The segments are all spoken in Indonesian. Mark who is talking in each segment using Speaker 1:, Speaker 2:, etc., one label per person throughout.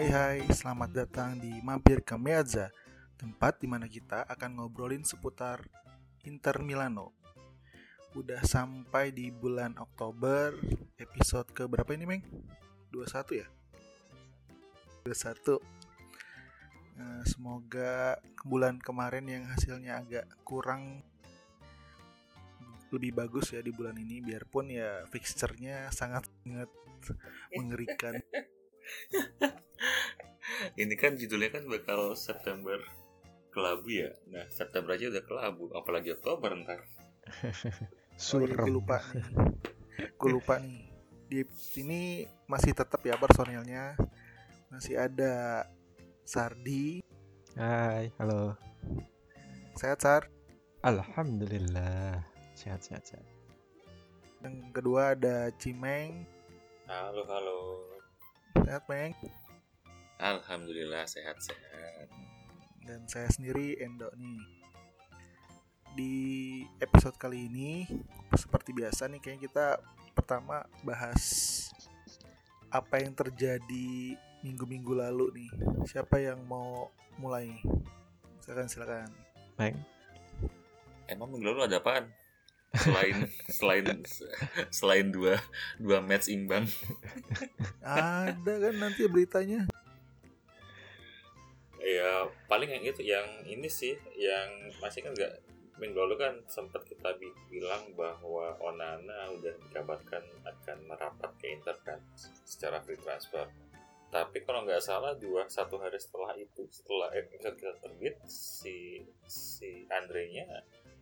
Speaker 1: Hai hai, selamat datang di Mampir ke Meazza, tempat di mana kita akan ngobrolin seputar Inter Milano. Udah sampai di bulan Oktober, episode ke berapa ini, Meng? 21 ya? 21. Eh, semoga bulan kemarin yang hasilnya agak kurang lebih bagus ya di bulan ini biarpun ya fixture-nya sangat sangat mengerikan.
Speaker 2: Ini kan judulnya kan bakal September kelabu ya. Nah, September aja udah kelabu, apalagi Oktober ntar.
Speaker 1: Oh gue
Speaker 3: Suram.
Speaker 1: lupa. Gue lupa nih. Di ini masih tetap ya personilnya. Masih ada Sardi,
Speaker 3: Hai, halo.
Speaker 1: sehat Sar.
Speaker 3: Alhamdulillah. Sehat, sehat, sehat.
Speaker 1: Yang kedua ada Cimeng,
Speaker 2: Halo, halo.
Speaker 1: Sehat Meng.
Speaker 2: Alhamdulillah sehat-sehat.
Speaker 1: Dan saya sendiri Endo nih. Di episode kali ini seperti biasa nih kayaknya kita pertama bahas apa yang terjadi minggu-minggu lalu nih. Siapa yang mau mulai? Silakan silakan.
Speaker 3: Baik.
Speaker 2: Emang minggu lalu ada apaan? Selain selain selain dua dua match imbang.
Speaker 1: Ada kan nanti beritanya.
Speaker 2: Ya paling yang itu yang ini sih yang masih kan nggak minggu lalu kan sempat kita bi- bilang bahwa Onana udah dikabarkan akan merapat ke Inter kan secara free transfer. Tapi kalau nggak salah dua satu hari setelah itu setelah episode kita terbit si si Andre-nya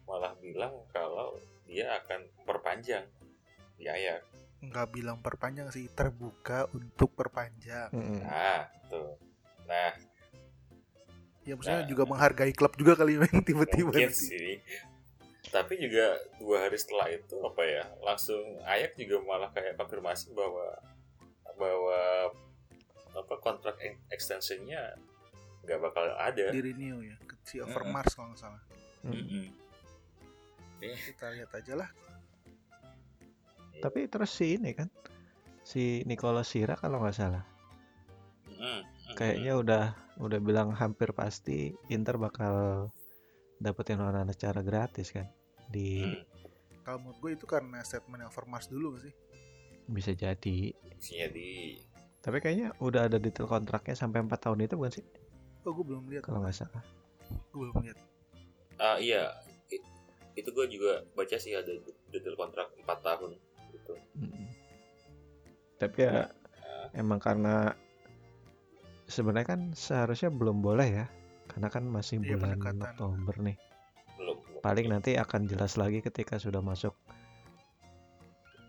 Speaker 2: malah bilang kalau dia akan perpanjang di Ajax.
Speaker 1: nggak bilang perpanjang sih terbuka untuk perpanjang
Speaker 3: Mm-mm.
Speaker 2: Nah, tuh. Nah,
Speaker 1: ya maksudnya
Speaker 2: Nah.
Speaker 1: juga menghargai klub juga kali Meng tiba-tiba
Speaker 2: mungkin
Speaker 1: nanti.
Speaker 2: sih. Tapi juga dua hari setelah itu apa ya, langsung Ayak juga malah kayak konfirmasi bahwa bahwa apa kontrak extensionnya nggak bakal ada.
Speaker 1: di renew ya ke si. Overmars kalau nggak salah
Speaker 3: Mm.
Speaker 2: Mm-mm.
Speaker 1: kita lihat aja lah
Speaker 3: Tapi terus si ini kan, si Nicola Sira kalau nggak salah,
Speaker 2: Mm-mm.
Speaker 3: kayaknya udah udah bilang hampir pasti Inter bakal dapetin Onana secara gratis kan. Di
Speaker 2: Mm.
Speaker 1: kalau menurut gue itu karena statement Overmars dulu nggak sih
Speaker 3: bisa jadi.
Speaker 2: Isinya di
Speaker 3: Tapi kayaknya udah ada detail kontraknya sampai 4 tahun itu bukan sih?
Speaker 1: oh gue belum lihat
Speaker 3: Kalau nggak salah.
Speaker 1: gue belum lihat
Speaker 2: ah iya itu gue juga baca sih ada detail kontrak 4 tahun gitu.
Speaker 3: Mm-mm. Tapi ya emang karena sebenarnya kan seharusnya belum boleh ya. Karena kan masih
Speaker 1: Iya,
Speaker 3: bulan
Speaker 1: pendekatan.
Speaker 3: Oktober nih.
Speaker 2: Belum.
Speaker 3: Paling nanti akan jelas lagi ketika sudah masuk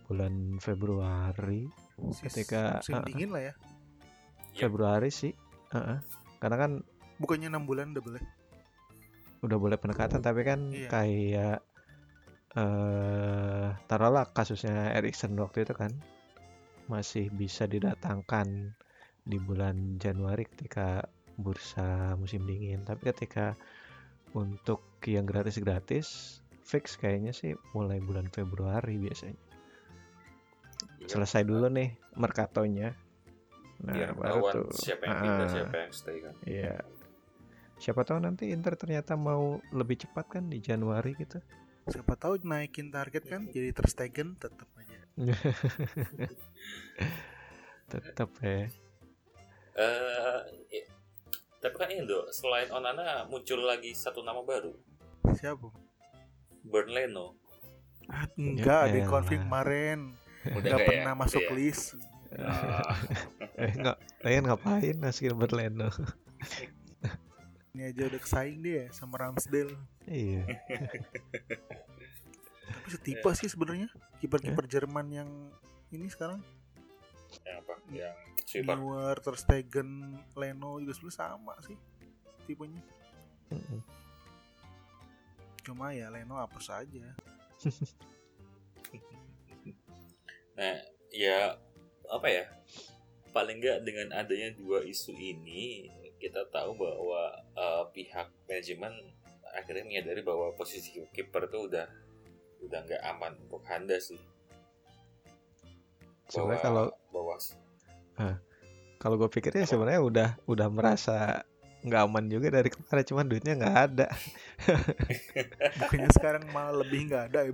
Speaker 3: bulan Februari.
Speaker 1: Si-
Speaker 3: Ketika-
Speaker 1: musim dingin lah ya
Speaker 2: Yep.
Speaker 3: Februari sih. Heeh. Karena kan
Speaker 1: bukannya enam bulan udah boleh
Speaker 3: udah boleh pendekatan tapi kan
Speaker 1: Iya.
Speaker 3: kayak eh taruhlah kasusnya Erikson waktu itu kan masih bisa didatangkan di bulan Januari ketika bursa musim dingin tapi ketika untuk yang gratis-gratis fix kayaknya sih mulai bulan Februari biasanya
Speaker 2: Iya.
Speaker 3: selesai dulu nih merkatonya nah
Speaker 2: Biar
Speaker 3: baru tuh
Speaker 2: siapa yang pindah,
Speaker 3: ah,
Speaker 2: siapa yang stay kan.
Speaker 3: Iya. Siapa tahu nanti Inter ternyata mau lebih cepat kan di Januari gitu.
Speaker 1: siapa tahu naikin target kan jadi terstegen tetap aja
Speaker 3: Tetap ya.
Speaker 2: Eh, i- tapi kan ini Dok, selain Onana muncul lagi satu nama baru,
Speaker 1: siapa
Speaker 2: Burn Leno.
Speaker 1: ah, enggak ada yang
Speaker 3: elah.
Speaker 1: konflik kemarin
Speaker 2: Udah
Speaker 1: nggak
Speaker 2: nggak ya?
Speaker 1: pernah
Speaker 2: Udah
Speaker 1: masuk
Speaker 2: ya?
Speaker 1: list
Speaker 3: eh enggak, kalian ngapain masukin Berleno?
Speaker 1: ini aja udah kesaing dia sama Ramsdale
Speaker 3: iya.
Speaker 1: tapi setipe sih sebenarnya kiper-kiper Jerman yang ini sekarang
Speaker 2: yang apa? Yang sweeper.
Speaker 1: Neuer, Ter Stegen, Leno juga sebenarnya sama sih tipenya. Cuma ya Leno apa saja.
Speaker 2: Nah, ya apa ya? Paling nggak dengan adanya dua isu ini, kita tahu bahwa eh, pihak manajemen akhirnya menyadari bahwa posisi kiper itu udah udah nggak aman untuk Handa sih.
Speaker 3: Sebenarnya kalau
Speaker 2: bahwa
Speaker 3: kalau gue pikirnya sebenarnya udah udah merasa nggak aman juga dari kemarin cuman duitnya nggak ada
Speaker 1: Bukannya sekarang malah lebih nggak ada ya.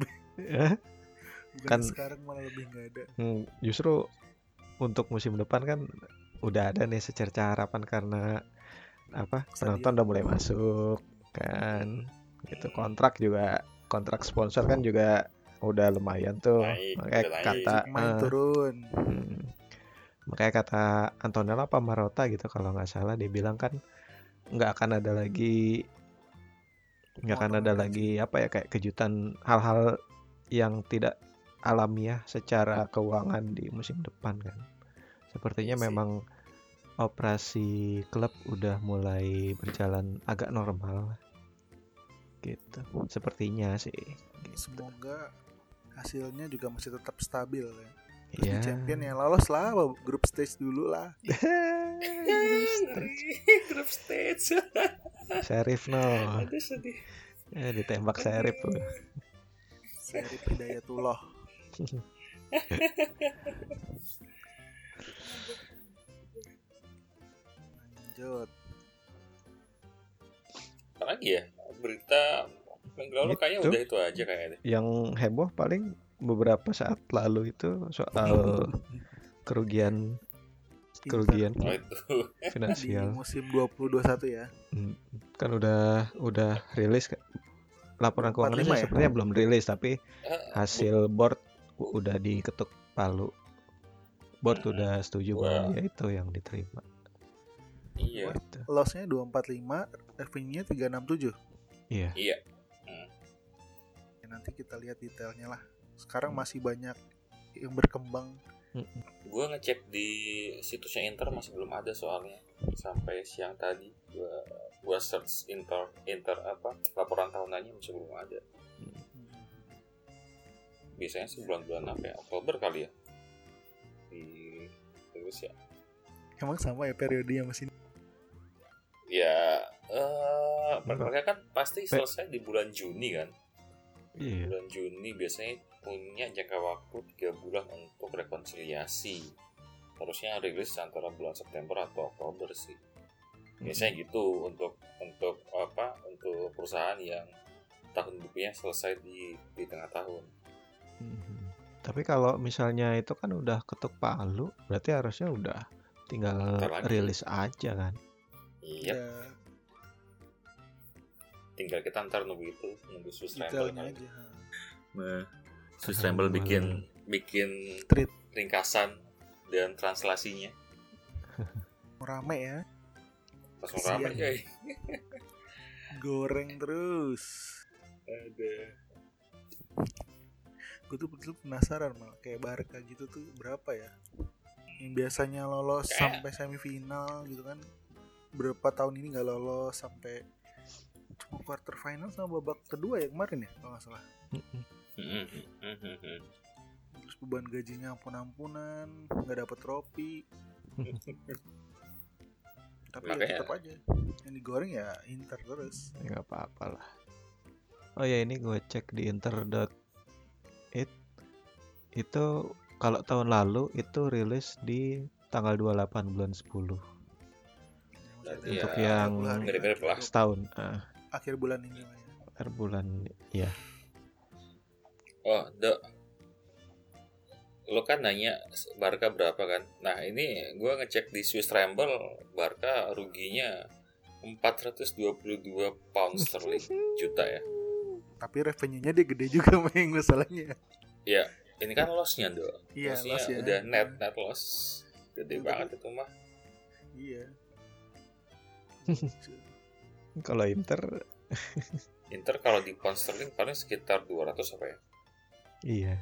Speaker 1: Bukannya
Speaker 3: Kan-
Speaker 1: sekarang malah lebih nggak ada.
Speaker 3: hmm, justru untuk musim depan kan udah ada nih secerca harapan karena apa
Speaker 1: Stadion.
Speaker 3: penonton udah mulai masuk kan gitu kontrak juga kontrak sponsor kan juga udah lumayan tuh
Speaker 2: Naik,
Speaker 3: makanya
Speaker 2: naik.
Speaker 3: kata
Speaker 1: Main
Speaker 3: eh,
Speaker 1: turun.
Speaker 3: Hmm. Makanya kata Antonella apa Marota gitu kalau nggak salah dia bilang kan nggak akan ada lagi nggak akan ada lagi apa ya kayak kejutan hal-hal yang tidak alamiah secara keuangan di musim depan kan. Sepertinya
Speaker 2: sih.
Speaker 3: memang operasi klub udah mulai berjalan agak normal gitu. Sepertinya sih. Gitu.
Speaker 1: Semoga hasilnya juga masih tetap stabil ya. Terus
Speaker 3: Iya.
Speaker 1: di champion ya lolos lah grup stage dulu lah.
Speaker 2: Grup stage.
Speaker 3: Serif no.
Speaker 2: Aduh sedih.
Speaker 3: Ya ditembak Serif tuh.
Speaker 1: Seri Hidayatullah. Lanjut.
Speaker 2: Apa lagi ya? Berita minggu lalu kayaknya
Speaker 3: Itu.
Speaker 2: udah itu aja kayaknya.
Speaker 3: Yang heboh paling beberapa saat lalu itu soal kerugian kerugian
Speaker 2: Oh itu.
Speaker 1: di
Speaker 3: finansial
Speaker 1: musim 2021 ya.
Speaker 3: Hmm, kan udah udah rilis kan. laporan
Speaker 1: 45
Speaker 3: keuangannya
Speaker 1: ya?
Speaker 3: sepertinya belum rilis tapi
Speaker 2: Eh,
Speaker 3: hasil board udah diketuk palu board
Speaker 2: Hmm.
Speaker 3: udah setuju bahwa ya itu yang diterima
Speaker 2: Iya.
Speaker 1: Lossnya 245, revenue-nya 367.
Speaker 3: iya
Speaker 2: Iya.
Speaker 1: Ya, nanti kita lihat detailnya lah. Sekarang
Speaker 3: Hmm.
Speaker 1: masih banyak yang berkembang.
Speaker 2: Gue ngecek di situsnya Inter masih belum ada soalnya sampai siang tadi gua gua search Inter Inter apa laporan tahunannya masih belum ada. Biasanya sih bulan-bulan apa ya? Oktober kali ya di Indonesia.
Speaker 1: Emang sama ya periodenya masih
Speaker 2: Ya, eh mereka kan pasti selesai di bulan Juni kan.
Speaker 3: iya
Speaker 2: Bulan Juni biasanya punya jangka waktu tiga bulan untuk rekonsiliasi. Harusnya rilis antara bulan September atau Oktober sih. Biasanya gitu untuk untuk apa? Untuk perusahaan yang tahun bukunya selesai di di tengah tahun.
Speaker 3: Mhm. Tapi kalau misalnya itu kan udah ketuk palu, berarti harusnya udah tinggal rilis aja kan.
Speaker 2: Iya,
Speaker 1: ya,
Speaker 2: tinggal kita ntar nunggu itu, nunggu Swiss Ramble kan.
Speaker 1: aja.
Speaker 2: Nah, Swiss Ramble bikin bikin
Speaker 1: Street
Speaker 2: ringkasan dan translasinya.
Speaker 1: rame ya.
Speaker 2: Langsung
Speaker 1: Kasian.
Speaker 2: rame coy.
Speaker 1: Goreng terus.
Speaker 2: Ada.
Speaker 1: Gue tuh betul penasaran malah kayak Barca gitu tuh berapa ya? Yang biasanya lolos
Speaker 2: Kayak-
Speaker 1: sampai semifinal gitu kan. Berapa tahun ini nggak lolos sampai cuma quarter final sama babak kedua ya kemarin ya kalau nggak salah. Terus beban gajinya ampun-ampunan, nggak dapet trofi. Tapi ya
Speaker 2: Makanya-
Speaker 1: tetap aja yang digoreng ya Inter terus.
Speaker 3: Ya, nggak apa-apa lah. Oh ya ini gue cek di inter.it itu kalau tahun lalu itu rilis di tanggal 28 bulan 10
Speaker 2: Berarti
Speaker 3: untuk
Speaker 2: ya,
Speaker 3: yang
Speaker 2: mirip-mirip lah.
Speaker 3: setahun ah,
Speaker 1: Akhir bulan ini lah ya.
Speaker 3: per bulan ya
Speaker 2: Oh, Dok. Lo kan nanya Barca berapa kan? Nah, ini gua ngecek di Swiss Ramble, Barca ruginya 422 pound sterling juta ya.
Speaker 1: Tapi revenue-nya dia gede juga main masalahnya.
Speaker 2: Ya, ini kan loss-nya, Dok.
Speaker 1: Iya,
Speaker 2: Loss-nya
Speaker 1: loss ya.
Speaker 2: udah net net loss. Gede
Speaker 1: Itu
Speaker 2: banget itu mah.
Speaker 1: Iya.
Speaker 3: kalau inter
Speaker 2: Inter kalau di pound sterling paling sekitar 200 apa ya?
Speaker 3: iya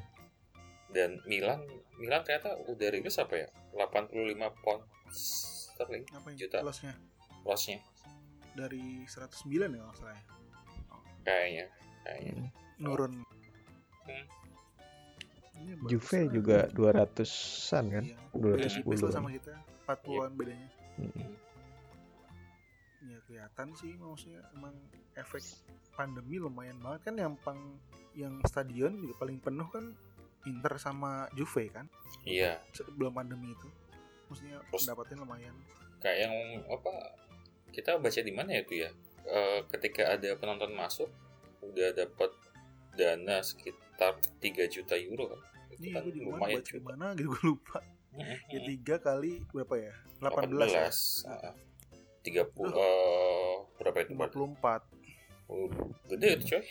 Speaker 2: Dan Milan Milan ternyata udah rilis apa ya? 85 pound sterling
Speaker 1: Apa yang
Speaker 2: Juta.
Speaker 1: loss-nya?
Speaker 2: loss-nya
Speaker 1: Dari 109 ya kalau salah ya.
Speaker 2: kayaknya. Kayaknya.
Speaker 3: Hmm.
Speaker 1: Nurun.
Speaker 2: Hmm.
Speaker 1: Iya,
Speaker 3: Juve juga 200-an kan
Speaker 1: Iya.
Speaker 3: 210
Speaker 1: Beda tipis lah
Speaker 3: -an.
Speaker 1: sama kita. 40-an bedanya.
Speaker 3: Mm.
Speaker 1: Ya kelihatan sih maksudnya emang efek pandemi lumayan banget kan yang pang yang stadion juga paling penuh kan Inter sama Juve kan?
Speaker 2: Iya.
Speaker 1: sebelum pandemi itu. Maksudnya
Speaker 2: Terus-
Speaker 1: pendapatnya lumayan.
Speaker 2: kayak yang apa kita baca di mana ya itu ya? Eh, ketika ada penonton masuk udah dapat dana sekitar 3 juta euro kan?
Speaker 1: Ini
Speaker 2: kan
Speaker 1: gue juga
Speaker 2: lumayan
Speaker 1: baca di mana? Gitu gue lupa ya tiga kali berapa ya? 18,
Speaker 2: 18
Speaker 1: ya.
Speaker 2: 30 eh, berapa itu Pak?
Speaker 1: 54
Speaker 2: Oh, gede itu coy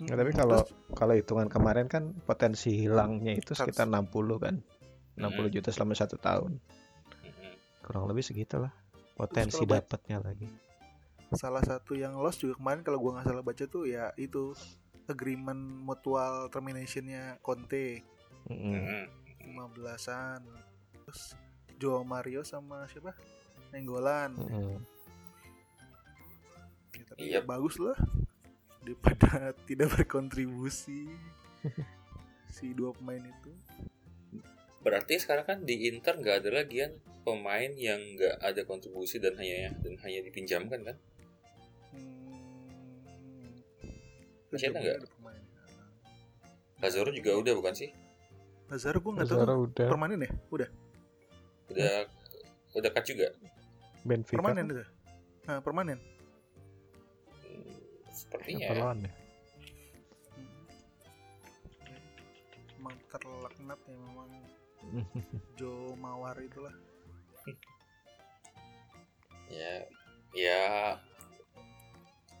Speaker 3: Nah, tapi kalau kalau hitungan kemarin kan potensi hilangnya itu sekitar 60 kan. 60 juta selama satu tahun.
Speaker 2: Mm-mm.
Speaker 3: Kurang lebih segitulah potensi dapatnya lagi.
Speaker 1: salah satu yang lost juga kemarin kalau gua nggak salah baca tuh ya itu agreement mutual terminationnya Conte
Speaker 3: Mm-mm.
Speaker 2: Mm-mm.
Speaker 1: 15-an terus Joao Mario sama siapa Nenggolan
Speaker 3: Mm-mm.
Speaker 1: ya, tapi
Speaker 2: Iya.
Speaker 1: ya bagus lah daripada tidak berkontribusi si dua pemain itu
Speaker 2: Berarti sekarang kan di Inter nggak ada lagi kan pemain yang nggak ada kontribusi dan hanya dan hanya dipinjamkan kan?
Speaker 1: hmm,
Speaker 2: Masih ada nggak?
Speaker 1: ada pemain.
Speaker 2: Lazaro juga udah bukan sih?
Speaker 1: Lazaro gue nggak tahu
Speaker 3: Lazaro udah
Speaker 1: permanen ya udah
Speaker 2: Udah udah cut juga.
Speaker 3: Benfica
Speaker 1: permanen itu nah, permanen
Speaker 2: Sepertinya.
Speaker 3: Apa lawan ya?
Speaker 1: Emang terlaknat ya memang Joe Mawar itulah
Speaker 2: Ya, ya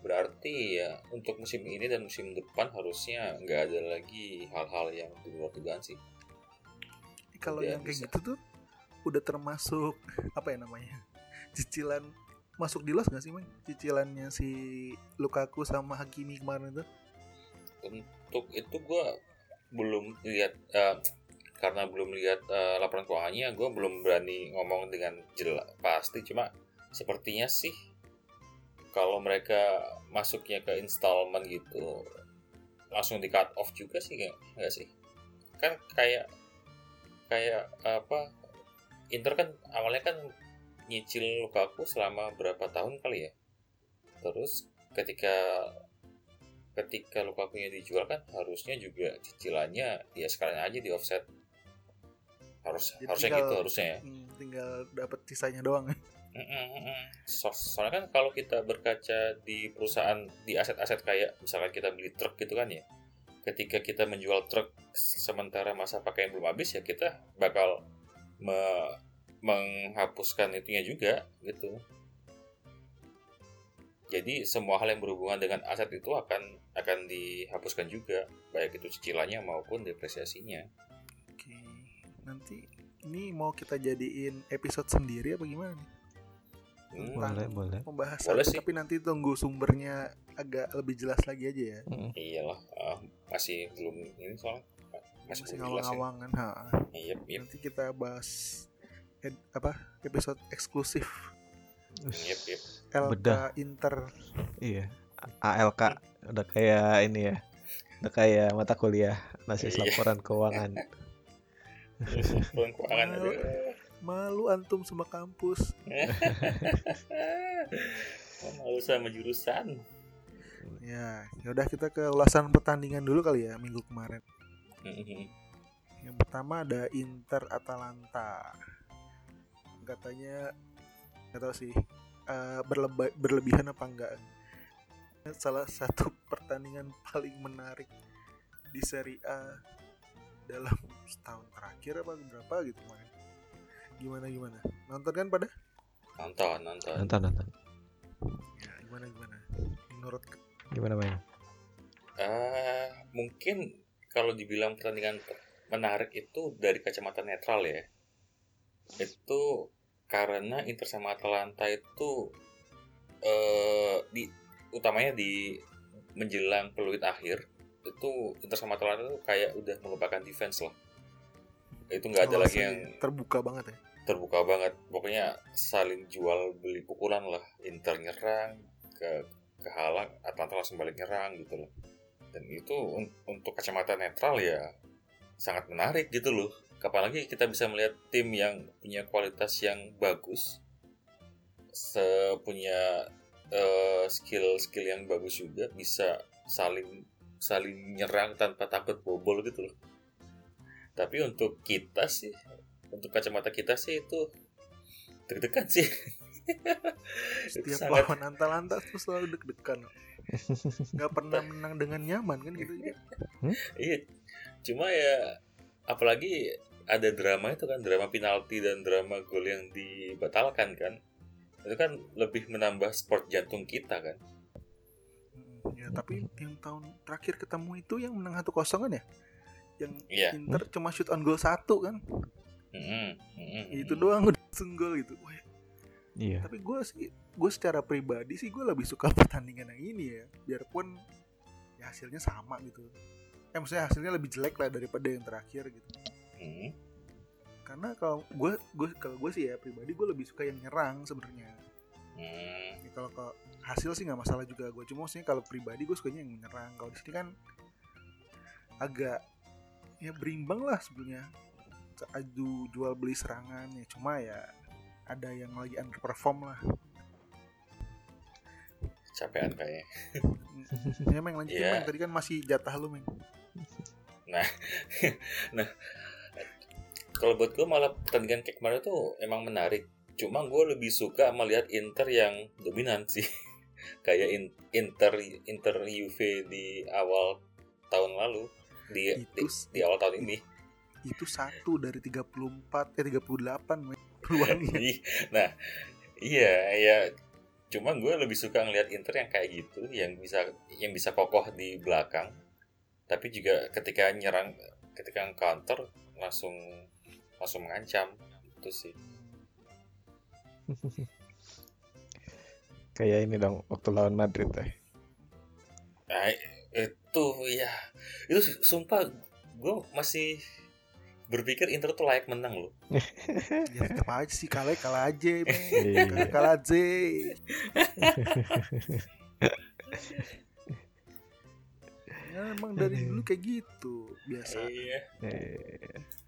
Speaker 2: berarti ya untuk musim ini dan musim depan harusnya nggak ada lagi hal-hal yang di luar dugaan sih.
Speaker 1: kalau
Speaker 2: Udah
Speaker 1: yang kayak
Speaker 2: bisa.
Speaker 1: gitu tuh udah termasuk apa ya namanya cicilan masuk di los nggak sih Mang? cicilannya si Lukaku sama Hakimi kemarin itu
Speaker 2: Untuk itu gue belum lihat eh, karena belum lihat eh, laporan keuangannya, gue belum berani ngomong dengan jelas pasti. Cuma sepertinya sih kalau mereka masuknya ke installment gitu langsung di cut off juga sih nggak sih? Kan kayak kayak apa Inter kan awalnya kan nyicil Lukaku selama berapa tahun kali ya. Terus ketika ketika Lukaku-nya dijual kan harusnya juga cicilannya ya sekarang aja di offset. Harus
Speaker 1: Jadi
Speaker 2: harusnya
Speaker 1: tinggal-
Speaker 2: gitu harusnya ya.
Speaker 1: Hmm, tinggal dapat sisanya doang.
Speaker 2: So- soalnya kan kalau kita berkaca di perusahaan di aset-aset kayak misalkan kita beli truk gitu kan ya ketika kita menjual truk sementara masa pakaian belum habis ya kita bakal me- menghapuskan itunya juga gitu jadi semua hal yang berhubungan dengan aset itu akan akan dihapuskan juga baik itu cicilannya maupun depresiasinya
Speaker 1: oke nanti ini mau kita jadiin episode sendiri apa gimana nih
Speaker 2: Hmm,
Speaker 3: Boleh, boleh.
Speaker 1: pembahasan
Speaker 2: Boleh sih.
Speaker 1: tapi nanti tunggu sumbernya agak lebih jelas lagi aja ya
Speaker 3: Mm.
Speaker 2: iyalah ah, masih belum ini soalnya masih,
Speaker 1: masih
Speaker 2: belum jelas ya.
Speaker 1: ngawang-ngawangan ha.
Speaker 2: Iya, iya.
Speaker 1: nanti kita bahas ed- apa episode eksklusif
Speaker 3: Us,
Speaker 2: Yep, yep.
Speaker 1: LK
Speaker 3: Bedah.
Speaker 1: Inter
Speaker 3: Iya. ALK udah kayak ini ya. Udah kayak mata kuliah nasi
Speaker 2: Iya.
Speaker 3: laporan keuangan.
Speaker 2: Laporan keuangan
Speaker 1: Malu.
Speaker 2: aduh.
Speaker 1: malu antum sama kampus
Speaker 2: malu sama jurusan.
Speaker 1: ya yaudah kita ke ulasan pertandingan dulu kali ya minggu kemarin yang pertama ada Inter Atalanta katanya nggak tahu sih eh, berleba- berlebihan apa enggak salah satu pertandingan paling menarik di Serie A dalam setahun terakhir apa berapa gitu kemarin gimana gimana nonton kan pada
Speaker 2: Nonton, nonton.
Speaker 3: Nonton nonton.
Speaker 1: ya gimana gimana menurut
Speaker 3: Gimana main?
Speaker 2: Eh, mungkin kalau dibilang pertandingan menarik itu dari kacamata netral ya. Itu karena Inter sama Atalanta itu eh di utamanya di menjelang peluit akhir itu Inter sama Atalanta itu kayak udah melupakan defense lah. Itu nggak ada
Speaker 1: Oh,
Speaker 2: lagi yang
Speaker 1: terbuka banget ya.
Speaker 2: terbuka banget. Pokoknya saling jual beli pukulan lah. Inter nyerang ke kehalang Atlanta langsung balik nyerang gitu loh. Dan itu un- untuk kacamata netral ya sangat menarik gitu loh apalagi kita bisa melihat tim yang punya kualitas yang bagus punya eh, skill-skill yang bagus juga bisa saling saling nyerang tanpa takut bobol gitu loh tapi untuk kita sih untuk kacamata kita sih itu deg-degan sih
Speaker 1: Setiap
Speaker 2: sangat
Speaker 1: lawan Atalanta tuh selalu deg-degan. Nggak pernah menang dengan nyaman kan gitu.
Speaker 2: iya cuma ya apalagi ada drama itu kan drama penalti dan drama gol yang dibatalkan kan itu kan lebih menambah sport jantung kita kan
Speaker 1: Hmm, Ya, tapi yang tahun terakhir ketemu itu yang menang 1-0 kan ya? Yang
Speaker 2: Iya.
Speaker 1: Inter cuma shoot on goal satu kan?
Speaker 2: Mm-mm, mm-mm,
Speaker 1: Itu doang udah langsung gol gitu. Wah,
Speaker 3: Iya.
Speaker 1: tapi gue sih gue secara pribadi sih gue lebih suka pertandingan yang ini ya biarpun ya hasilnya sama gitu eh maksudnya hasilnya lebih jelek lah daripada yang terakhir gitu
Speaker 2: Mm.
Speaker 1: karena kalau gue gue kalau gue sih ya pribadi gue lebih suka yang nyerang sebenarnya
Speaker 2: Mm.
Speaker 1: Ya, kalau ke hasil sih nggak masalah juga gue cuma maksudnya kalau pribadi gue sukanya yang menyerang kalau di sini kan agak ya berimbang lah sebenarnya adu jual beli serangan ya cuma ya ada yang lagi underperform lah
Speaker 2: capean kayaknya
Speaker 1: ya meng lanjutin
Speaker 2: Iya.
Speaker 1: Meng. tadi kan masih jatah lu meng
Speaker 2: kalau buat gue malah pertandingan kayak kemarin tuh emang menarik. Cuma gue lebih suka melihat Inter yang dominan sih. Kayak in- Inter Inter UV di awal tahun lalu. Di di,
Speaker 1: Itu-
Speaker 2: di awal tahun ini.
Speaker 1: Itu satu dari 34 eh 38 Meng. peluangnya.
Speaker 2: Nah iya ya cuma gue lebih suka ngelihat Inter yang kayak gitu yang bisa yang bisa kokoh di belakang. Tapi juga ketika nyerang ketika counter langsung langsung mengancam itu sih
Speaker 3: Kayak ini dong waktu lawan Madrid teh.
Speaker 2: nah, itu ya itu su- sumpah gue masih berpikir Inter tuh layak menang loh
Speaker 1: ya tetap aja sih kalah kalah aja.
Speaker 3: Iya.
Speaker 1: kalah kalah aja ya emang dari dulu kayak gitu biasa
Speaker 2: iya
Speaker 3: Eh.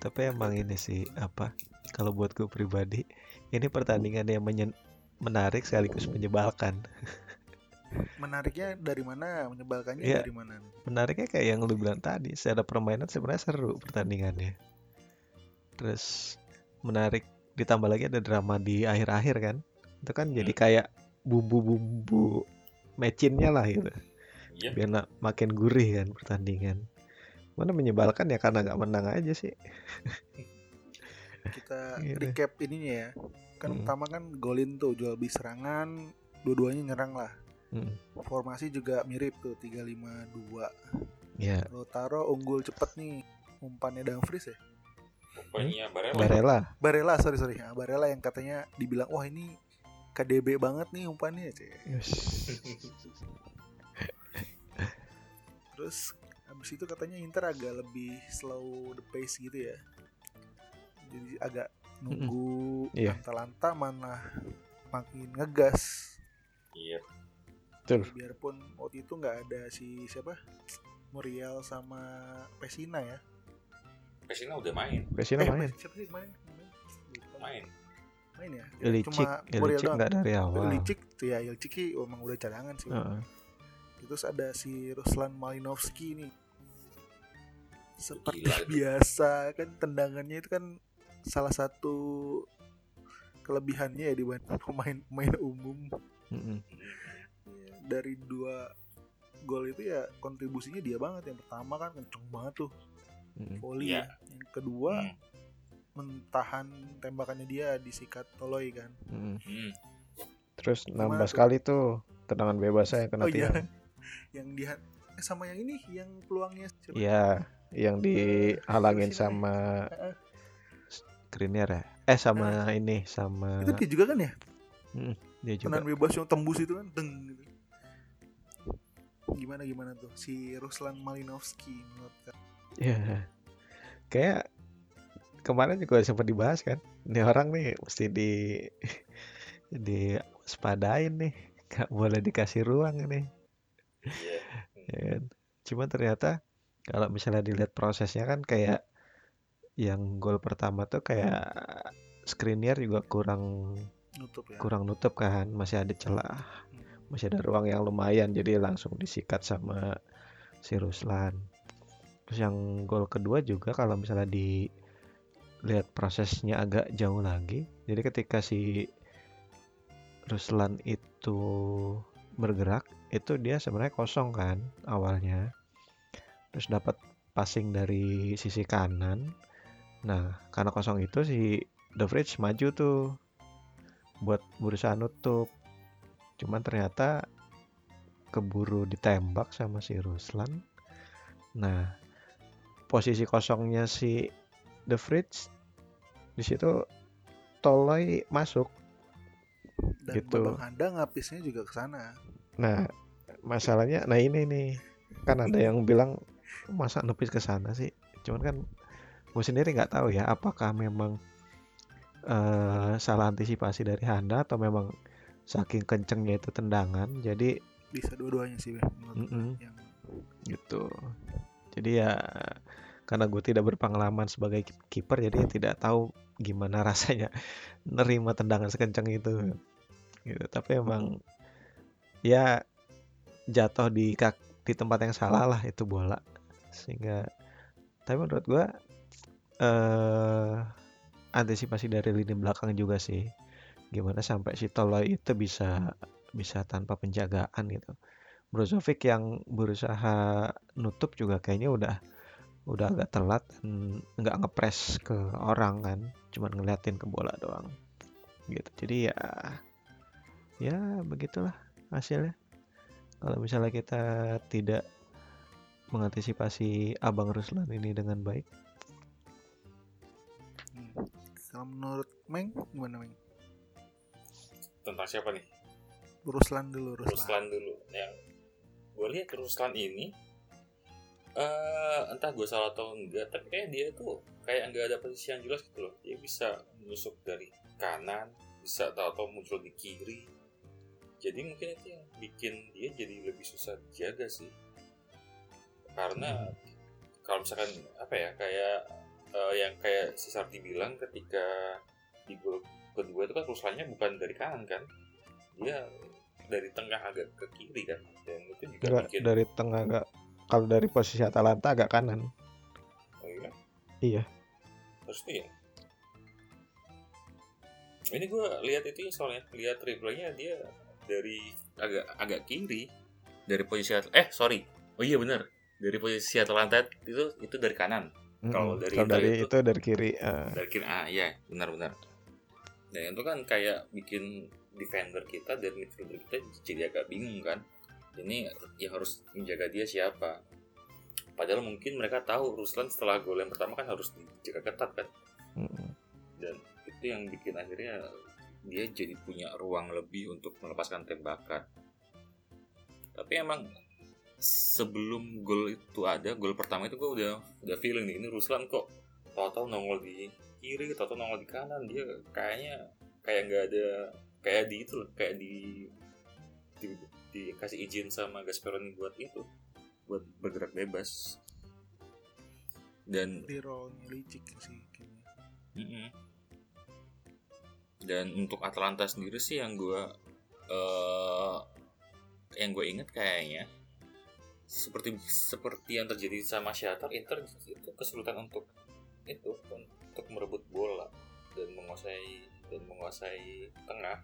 Speaker 3: Tapi emang ini sih apa? Kalau buat gue pribadi, ini pertandingan yang menyen- menarik sekaligus menyebalkan.
Speaker 1: menariknya dari mana menyebalkannya
Speaker 3: Iya.
Speaker 1: dari mana
Speaker 3: Menariknya kayak yang lu bilang tadi, secara permainan sebenarnya seru pertandingannya. Terus menarik ditambah lagi ada drama di akhir-akhir kan. Itu kan jadi kayak bumbu-bumbu mecinnya lah gitu.
Speaker 2: iya
Speaker 3: Biar makin gurih kan pertandingan. Mana menyebalkan ya karena nggak menang aja sih.
Speaker 1: kita
Speaker 3: deh.
Speaker 1: recap ininya ya kan
Speaker 3: Hmm.
Speaker 1: pertama kan golin tuh jual beli serangan dua-duanya nyerang lah
Speaker 3: Mm,
Speaker 1: formasi juga mirip tuh 352
Speaker 3: Ya,
Speaker 1: Lautaro unggul cepet nih umpannya Dumfries ya
Speaker 2: pokoknya Barella
Speaker 3: Barella.
Speaker 1: Barella sorry sorry ya, Barella yang katanya dibilang wah ini KDB banget nih umpannya Cek.
Speaker 3: Yes.
Speaker 1: terus habis itu katanya Inter agak lebih slow the pace gitu ya. Jadi agak nunggu
Speaker 3: Iya.
Speaker 1: lanta-lanta mana makin ngegas.
Speaker 2: Iya.
Speaker 3: Betul.
Speaker 1: biarpun waktu itu nggak ada si siapa? Muriel sama Pesina ya.
Speaker 2: Pesina udah main.
Speaker 3: Pesina
Speaker 1: eh,
Speaker 3: main.
Speaker 1: siapa sih? Main. Main.
Speaker 2: Main
Speaker 1: main ya?
Speaker 3: Ilicic,
Speaker 1: cuma Muriel
Speaker 3: Ilicic
Speaker 1: doang.
Speaker 3: nggak dari awal.
Speaker 1: Ilicic tuh ya Ilicic sih emang udah cadangan sih.
Speaker 3: Heeh.
Speaker 1: terus ada si Ruslan Malinovski nih seperti
Speaker 2: Gila itu.
Speaker 1: biasa kan tendangannya itu kan salah satu kelebihannya ya dibanding pemain-pemain umum
Speaker 3: Mm-mm.
Speaker 1: Ya, dari dua gol itu ya kontribusinya dia banget yang pertama kan kenceng banget tuh
Speaker 3: Mm-mm.
Speaker 1: volley
Speaker 2: Iya.
Speaker 1: ya. yang kedua
Speaker 2: Hmm.
Speaker 1: mentahan tembakannya dia disikat Toloi kan.
Speaker 2: Hmm.
Speaker 3: Terus
Speaker 1: Gimana
Speaker 3: 16
Speaker 1: tuh?
Speaker 3: kali tuh tendangan bebasnya kena
Speaker 1: oh iya
Speaker 3: tiang.
Speaker 1: yang dia eh, sama yang ini yang peluangnya?
Speaker 3: Iya, yang dihalangin
Speaker 1: Terus ini.
Speaker 3: sama
Speaker 1: Heeh.
Speaker 3: Skriniar ya. Eh sama ini sama
Speaker 1: itu dia juga kan ya
Speaker 3: dia juga.
Speaker 1: tendangan bebas yang tembus itu kan deng gitu. gimana gimana tuh si Ruslan Malinovski menurut
Speaker 3: Iya. Kayak kemarin juga sempat dibahas kan. Ini orang nih mesti di di sepadain nih. Gak boleh dikasih ruang ini.
Speaker 2: iya
Speaker 3: ya kan? Cuma ternyata kalau misalnya dilihat prosesnya kan kayak yang gol pertama tuh kayak Skriniar juga kurang
Speaker 1: nutup ya
Speaker 3: kurang nutup kan, masih ada celah,
Speaker 1: Hmm.
Speaker 3: masih ada ruang yang lumayan jadi langsung disikat sama si Ruslan. Terus yang gol kedua juga kalau misalnya di lihat prosesnya agak jauh lagi. Jadi ketika si Ruslan itu bergerak, itu dia sebenarnya kosong kan awalnya. Terus dapat passing dari sisi kanan. Nah, karena kosong itu si The Fridge maju tuh buat berusaha nutup. Cuman ternyata keburu ditembak sama si Ruslan. Nah, posisi kosongnya si The Fridge di situ Toloi masuk.
Speaker 1: Dan
Speaker 3: Gitu.
Speaker 1: Babang Handa ngapisnya juga ke sana.
Speaker 3: Nah, masalahnya nah ini nih. Kan ada yang bilang masa nepis ke sana sih. Cuman kan gue sendiri nggak tahu ya apakah memang eh, salah antisipasi dari Handa atau memang saking kencengnya itu tendangan jadi
Speaker 1: Bisa dua-duanya sih menurut gua.
Speaker 3: Mm-mm.
Speaker 1: yang
Speaker 3: gitu. Jadi ya karena gue tidak berpengalaman sebagai ki- kiper jadi tidak tahu gimana rasanya nerima tendangan sekencang itu. Gitu. Tapi emang ya jatuh di kak di tempat yang salah lah itu bola. Sehingga tapi menurut gue eh antisipasi dari lini belakang juga sih. Gimana sampai si Toloi itu bisa bisa tanpa penjagaan gitu. Brozovic yang berusaha nutup juga kayaknya udah udah agak telat nggak ngepres ke orang kan cuman ngeliatin ke bola doang gitu jadi ya ya begitulah hasilnya kalau misalnya kita tidak mengantisipasi abang Ruslan ini dengan baik
Speaker 1: hmm. kalau menurut Meng gimana Meng?
Speaker 2: Tentang siapa nih?
Speaker 1: Ruslan dulu Ruslan.
Speaker 2: Ruslan dulu. Yang gue lihat Ruslan ini eh entah gue salah atau enggak, tapi kayak dia tuh kayak nggak ada posisi yang jelas gitu loh. Dia bisa menusuk dari kanan, bisa tahu-tahu muncul di kiri. Jadi mungkin itu yang bikin dia jadi lebih susah dijaga sih. Karena kalau misalkan apa ya kayak eh, yang kayak si Sardi bilang ketika di gol kedua itu kan Ruslannya bukan dari kanan kan, dia dari tengah agak ke kiri kan, dan itu juga
Speaker 3: Enggak,
Speaker 2: bikin
Speaker 3: dari tengah agak kalau dari posisi Atalanta agak kanan
Speaker 2: Oh, iya?
Speaker 3: Iya.
Speaker 2: Terus ya. Ini gue lihat itu ya soalnya lihat replaynya dia dari agak agak kiri dari posisi eh sorry oh iya benar dari posisi Atalanta itu itu dari kanan. Kalau
Speaker 3: Mm-mm.
Speaker 2: dari
Speaker 3: kalau
Speaker 2: Inter
Speaker 3: dari
Speaker 2: itu-
Speaker 3: itu dari kiri eh.
Speaker 2: dari kiri ah iya benar-benar dan itu kan kayak bikin defender kita dan midfielder kita jadi agak bingung kan. Ini yang harus menjaga dia siapa. Padahal mungkin mereka tahu Ruslan setelah gol yang pertama kan harus dijaga ketat kan. Dan itu yang bikin akhirnya dia jadi punya ruang lebih untuk melepaskan tembakan. Tapi emang sebelum gol itu ada gol pertama itu gue udah udah feeling nih ini Ruslan kok tahu-tahu nongol di kiri tahu-tahu nongol di kanan dia kayaknya kayak nggak ada kayak di itu loh kayak di, di dikasih izin sama Gasperoni buat itu buat bergerak bebas dan
Speaker 1: Rerollnya licik sih kayaknya.
Speaker 2: Mm-mm. Dan untuk Atlanta sendiri sih yang gue eh yang gue inget kayaknya seperti seperti yang terjadi sama Shakhtar Inter itu kesulitan untuk itu untuk merebut bola dan menguasai dan menguasai tengah.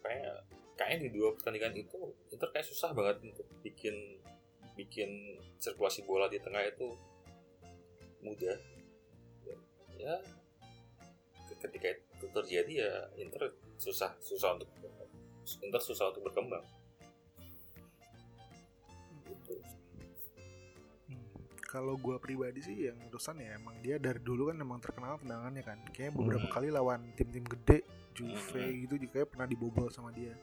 Speaker 2: Kayak kayaknya di dua pertandingan itu Inter kayak susah banget untuk bikin bikin sirkulasi bola di tengah itu mudah. Ya ketika itu terjadi ya Inter susah susah untuk Inter susah untuk berkembang gitu
Speaker 1: Hmm. Kalau gua pribadi sih yang Ruslan ya emang dia dari dulu kan emang terkenal tendangannya kan. Kayaknya beberapa
Speaker 2: Hmm.
Speaker 1: kali lawan tim-tim gede, Juve
Speaker 2: Hmm.
Speaker 1: gitu juga kayak pernah dibobol sama dia.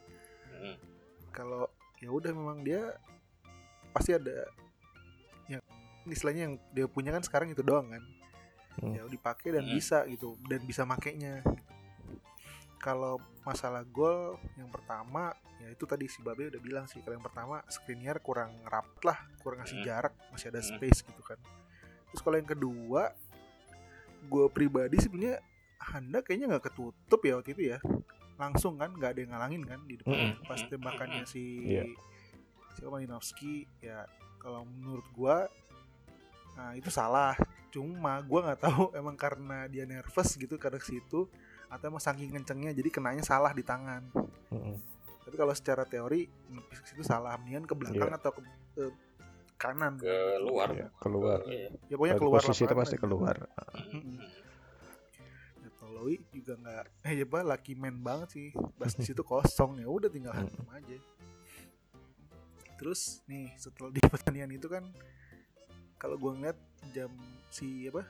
Speaker 2: Mm.
Speaker 1: Kalau ya udah memang dia pasti ada yang istilahnya yang dia punya kan sekarang itu doang kan.
Speaker 3: Hmm.
Speaker 1: Ya dipakai dan
Speaker 2: Hmm.
Speaker 1: bisa gitu dan bisa makainya. gitu. Kalau masalah gol yang pertama ya itu tadi si Babe udah bilang sih kalau yang pertama Skriniar kurang rapat lah kurang ngasih
Speaker 2: Hmm.
Speaker 1: jarak masih ada
Speaker 2: Hmm.
Speaker 1: space gitu kan terus kalau yang kedua gue pribadi sebenarnya Handa kayaknya nggak ketutup ya waktu itu ya langsung kan nggak ada yang ngalangin kan di depan
Speaker 3: Mm-mm.
Speaker 1: pas tembakannya si
Speaker 3: Iya.
Speaker 1: si ya kalau menurut gua nah itu salah cuma gue nggak tahu emang karena dia nervous gitu kadang situ atau emang saking kencengnya jadi kenanya salah di tangan
Speaker 3: Mm-mm.
Speaker 1: tapi kalau secara teori nepis ke situ salah mendingan ke belakang
Speaker 3: Iya.
Speaker 1: atau ke, ke kanan
Speaker 2: Keluar.
Speaker 3: Iya, keluar
Speaker 2: Iya.
Speaker 1: ya pokoknya keluar
Speaker 3: posisi itu pasti
Speaker 1: aja.
Speaker 3: keluar
Speaker 2: Mm-mm.
Speaker 1: ya, Toloi juga nggak eh ya bah lucky man banget sih pas di situ kosong ya udah tinggal
Speaker 3: Mm.
Speaker 1: hantam aja terus nih setelah di pertandingan itu kan kalau gua ngeliat jam si apa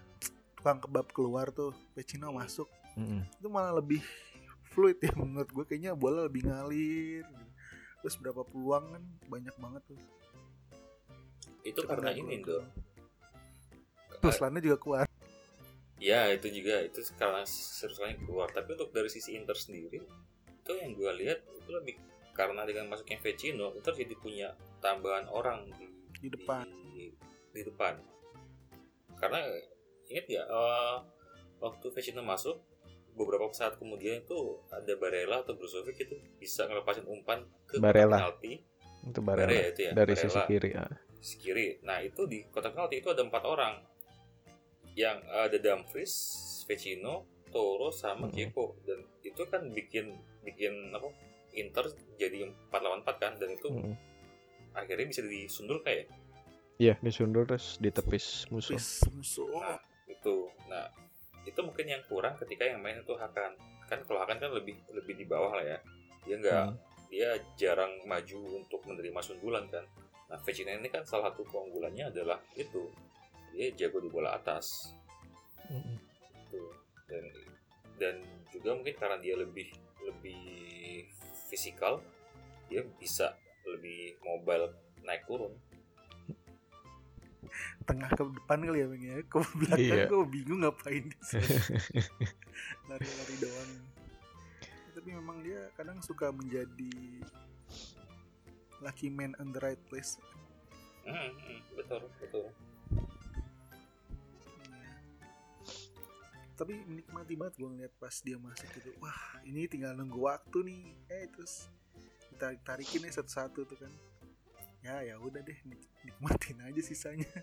Speaker 1: tukang kebab keluar tuh Pecino masuk
Speaker 3: Mm-mm.
Speaker 1: itu malah lebih fluid ya menurut gue kayaknya bola lebih ngalir gitu. terus berapa peluang kan banyak banget tuh
Speaker 2: Itu
Speaker 1: Cuma
Speaker 2: karena ini tuh.
Speaker 1: terus Lana juga kuat
Speaker 2: Ya itu juga itu karena serusannya keluar. Tapi untuk dari sisi Inter sendiri itu yang gue lihat itu lebih karena dengan masuknya Vecino Inter jadi punya tambahan orang di
Speaker 1: di depan
Speaker 2: di, di depan. Karena ingat ya eh, waktu Vecino masuk beberapa saat kemudian itu ada Barella atau Brozovic itu bisa ngelepasin umpan ke
Speaker 3: Barella.
Speaker 2: penalti
Speaker 3: itu
Speaker 2: Barella
Speaker 3: Barella
Speaker 2: itu ya
Speaker 3: dari sisi
Speaker 2: Barella
Speaker 3: kiri ah.
Speaker 2: sisi kiri. Nah itu di kotak penalti itu ada empat orang yang ada Dumfries, Vecino, Toro sama. Dzeko dan itu kan bikin bikin apa Inter jadi empat lawan empat kan dan itu
Speaker 3: Mm-mm.
Speaker 2: akhirnya bisa disundur kayak
Speaker 3: Iya disundur terus ditepis musuh
Speaker 1: musuh
Speaker 2: Nah, itu. Nah, itu mungkin yang kurang ketika yang main itu Hakan. Kan kalau Hakan kan lebih lebih di bawah lah ya. Dia nggak
Speaker 3: Hmm.
Speaker 2: dia jarang maju untuk menerima sundulan kan. Nah, Vecino ini kan salah satu keunggulannya adalah itu. Dia jago di bola atas.
Speaker 3: Mm-mm.
Speaker 2: Gitu. Dan dan juga mungkin karena dia lebih lebih fisikal, dia bisa lebih mobile naik turun.
Speaker 1: Tengah ke depan kali ya Bang ya. Ke belakang
Speaker 3: Iya.
Speaker 1: gue bingung ngapain di lari-lari doang. Tapi memang dia kadang suka menjadi lucky man on the right place.
Speaker 2: Hmm, betul betul.
Speaker 1: Iya. tapi menikmati banget gue ngeliat pas dia masuk gitu wah ini tinggal nunggu waktu nih. Eh terus ditarik tarikin nih satu-satu tuh kan ya ya udah deh nik- nikmatin aja sisanya.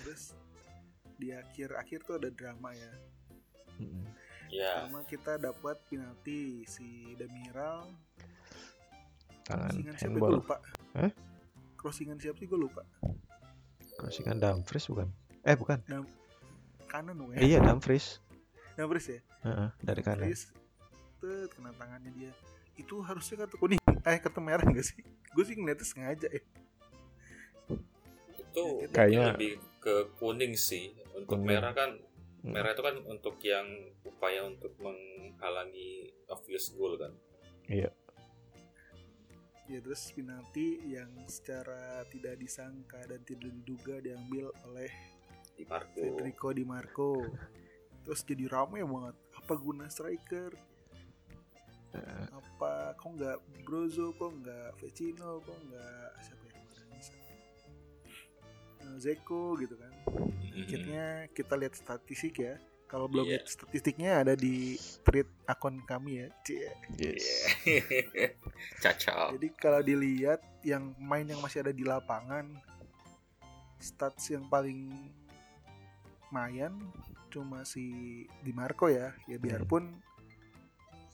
Speaker 1: Terus di akhir-akhir tuh ada drama ya.
Speaker 3: Mm-mm.
Speaker 2: Ya,
Speaker 1: pertama kita dapat penalti si Demiral.
Speaker 3: Tangan
Speaker 1: crossingan siapa? Gue
Speaker 3: handball.
Speaker 1: lupa.
Speaker 3: Hah?
Speaker 1: crossingan siapa sih? Gue lupa.
Speaker 3: Crossingan Dumfries bukan? Eh bukan.
Speaker 1: Kanan dong
Speaker 3: Eh,
Speaker 1: ya
Speaker 3: iya Dumfries.
Speaker 1: Dumfries ya?
Speaker 3: Heeh, dari kanan.
Speaker 1: Dumfries kena tangannya dia. Itu harusnya kartu kuning eh kartu merah gak sih gue sih ngeliatnya sengaja ya
Speaker 2: itu
Speaker 1: Kayaknya-
Speaker 2: lebih ke kuning sih. Untuk
Speaker 3: Kuning.
Speaker 2: merah kan
Speaker 3: Hmm.
Speaker 2: merah itu kan untuk yang upaya untuk menghalangi obvious goal kan.
Speaker 1: ya terus penalti yang secara tidak disangka dan tidak diduga diambil oleh
Speaker 2: Di Marco.
Speaker 1: Federico Di Marco terus jadi rame banget apa guna striker Apa kok nggak Brozo kok nggak Vecino kok nggak siapa ya Udah bisa. Eh, Zeko gitu kan
Speaker 2: Mhm.
Speaker 1: akhirnya kita lihat statistik ya kalau belum
Speaker 2: Iya.
Speaker 1: lihat statistiknya ada di tweet akun kami ya Cie.
Speaker 3: yes
Speaker 2: Iya.
Speaker 1: Jadi kalau dilihat yang main yang masih ada di lapangan stats yang paling mayan cuma si Di Marco ya ya biarpun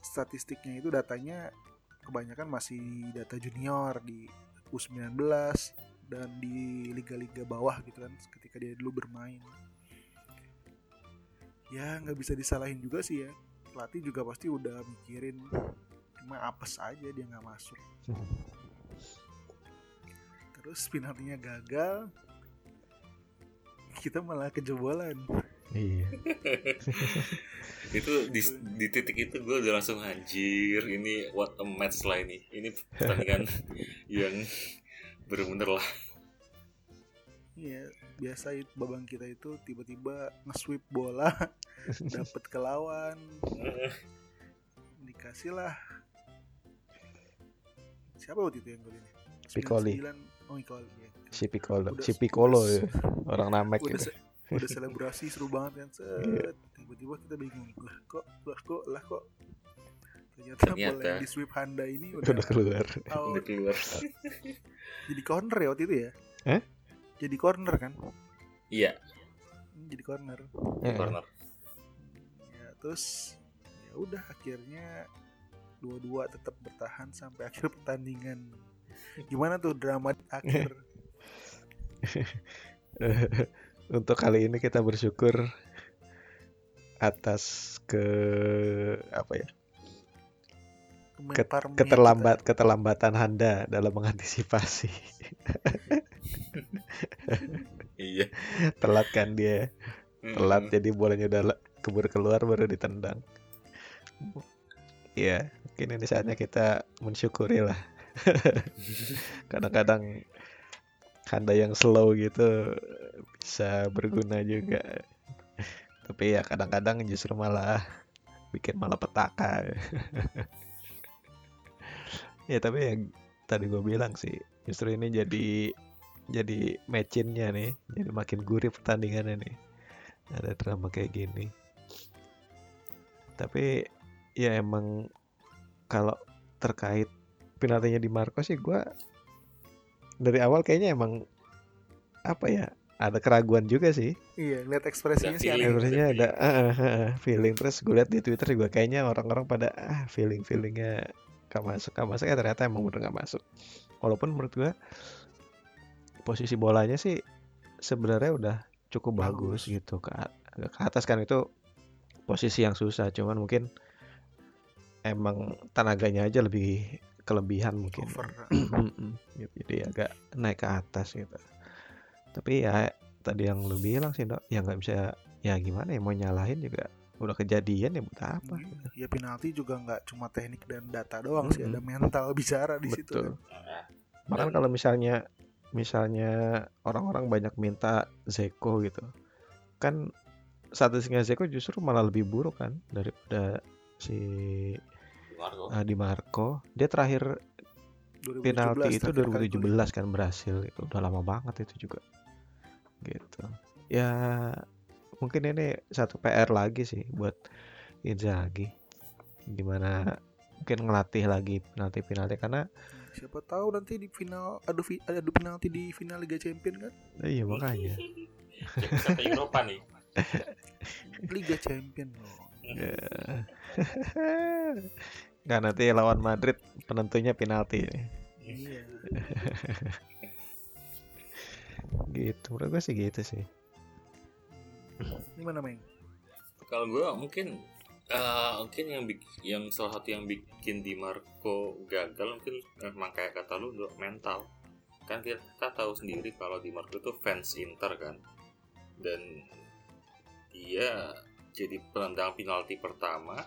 Speaker 1: statistiknya itu datanya kebanyakan masih data junior di U19 dan di liga-liga bawah gitu kan ketika dia dulu bermain. Ya nggak bisa disalahin juga sih ya. Pelatih juga pasti udah mikirin cuma apes aja dia nggak masuk. Terus penaltinya gagal kita malah kejebolan
Speaker 3: iya.
Speaker 2: Itu di, di titik itu gue udah langsung anjir ini what a match lah ini. Ini pertandingan yang bener-bener lah.
Speaker 1: Iya biasa itu babang kita itu tiba-tiba nge-sweep bola dapat ke lawan. Dikasih lah. Siapa waktu itu yang golin
Speaker 3: Piccoli.
Speaker 1: oh Piccoli ya.
Speaker 3: si Piccolo
Speaker 1: Udah-
Speaker 3: si Piccolo ya. Orang Namek
Speaker 1: udah,
Speaker 3: itu.
Speaker 1: se- udah selebrasi seru banget kan.
Speaker 3: Iya.
Speaker 1: set tiba-tiba kita bingung lah kok lah kok lah kok? Ternyata,
Speaker 2: Ternyata.
Speaker 1: bola yang di sweep Handa ini
Speaker 3: udah,
Speaker 1: udah,
Speaker 3: keluar.
Speaker 1: Out.
Speaker 2: udah keluar.
Speaker 1: Jadi corner ya waktu itu ya?
Speaker 3: Hah?
Speaker 1: jadi corner kan?
Speaker 2: Iya,
Speaker 1: Hmm, jadi corner.
Speaker 3: Ya,
Speaker 2: corner.
Speaker 1: ya terus ya udah akhirnya dua-dua tetap bertahan sampai akhir pertandingan. Gimana tuh drama akhir
Speaker 3: Untuk kali ini kita bersyukur atas ke apa ya
Speaker 1: Kemenparmnya
Speaker 3: keterlambat keterlambatan Handa dalam mengantisipasi.
Speaker 2: Iya.
Speaker 3: telat kan dia telat
Speaker 2: Mm-mm.
Speaker 3: jadi bolanya udah keburu keluar baru ditendang. Ya mungkin ini saatnya kita mensyukuri lah kadang-kadang Handa yang slow gitu bisa berguna juga. Tapi ya kadang-kadang justru malah bikin malah petaka ya tapi yang tadi gue bilang sih justru ini jadi jadi matchinnya nih jadi makin gurih pertandingannya nih. Ada drama kayak gini. Tapi ya emang kalau terkait penaltinya di Marco sih gua dari awal kayaknya emang apa ya ada keraguan juga sih.
Speaker 1: Iya lihat ekspresinya sih
Speaker 2: feeling.
Speaker 3: Sebenarnya ada ah, ah, feeling. Terus gue lihat di Twitter juga kayaknya orang-orang pada ah feeling feelingnya gak masuk gak masuk. Ya ternyata emang bener gak masuk. Walaupun menurut gue posisi bolanya sih sebenarnya udah cukup bagus,
Speaker 1: Bagus.
Speaker 3: gitu ke, ke atas kan. Itu posisi yang susah. Cuman mungkin emang tenaganya aja lebih kelebihan mungkin.
Speaker 1: Over.
Speaker 3: Jadi agak naik ke atas gitu. Tapi ya tadi yang lu bilang sih dok ya nggak bisa ya gimana ya mau nyalahin juga udah kejadian ya buat apa?
Speaker 1: Ya penalti juga nggak cuma teknik dan data doang sih ada mental bicara di situ
Speaker 3: betul.
Speaker 1: kan.
Speaker 2: Ah,
Speaker 3: bahkan kalau misalnya misalnya orang-orang banyak minta Zeko gitu kan statistiknya Zeko justru malah lebih buruk kan daripada si
Speaker 2: Marco.
Speaker 3: ah, Di Marco dia terakhir
Speaker 1: 2017
Speaker 3: penalti itu
Speaker 1: terakhir kali gol.
Speaker 3: 2017 kan berhasil itu udah lama banget itu juga gitu ya mungkin ini satu PR lagi sih buat Inzaghi gimana mungkin ngelatih lagi penalti penalti karena
Speaker 1: siapa tahu nanti di final adu fi- adu penalti di final Liga Champion kan
Speaker 3: iya makanya
Speaker 2: sampai Eropa nih.
Speaker 1: Liga Champion loh
Speaker 3: Ya. nggak nanti lawan Madrid penentunya penalti
Speaker 1: iya
Speaker 3: gitu menurut gue sih gitu sih
Speaker 1: gimana Meng
Speaker 2: Kalau gue mungkin eh, mungkin yang yang salah satu yang bikin Di Marco gagal mungkin memang kayak kata lu mental. Kan kita, kita tahu sendiri kalau Di Marco itu fans Inter kan. Dan dia jadi penendang penalti pertama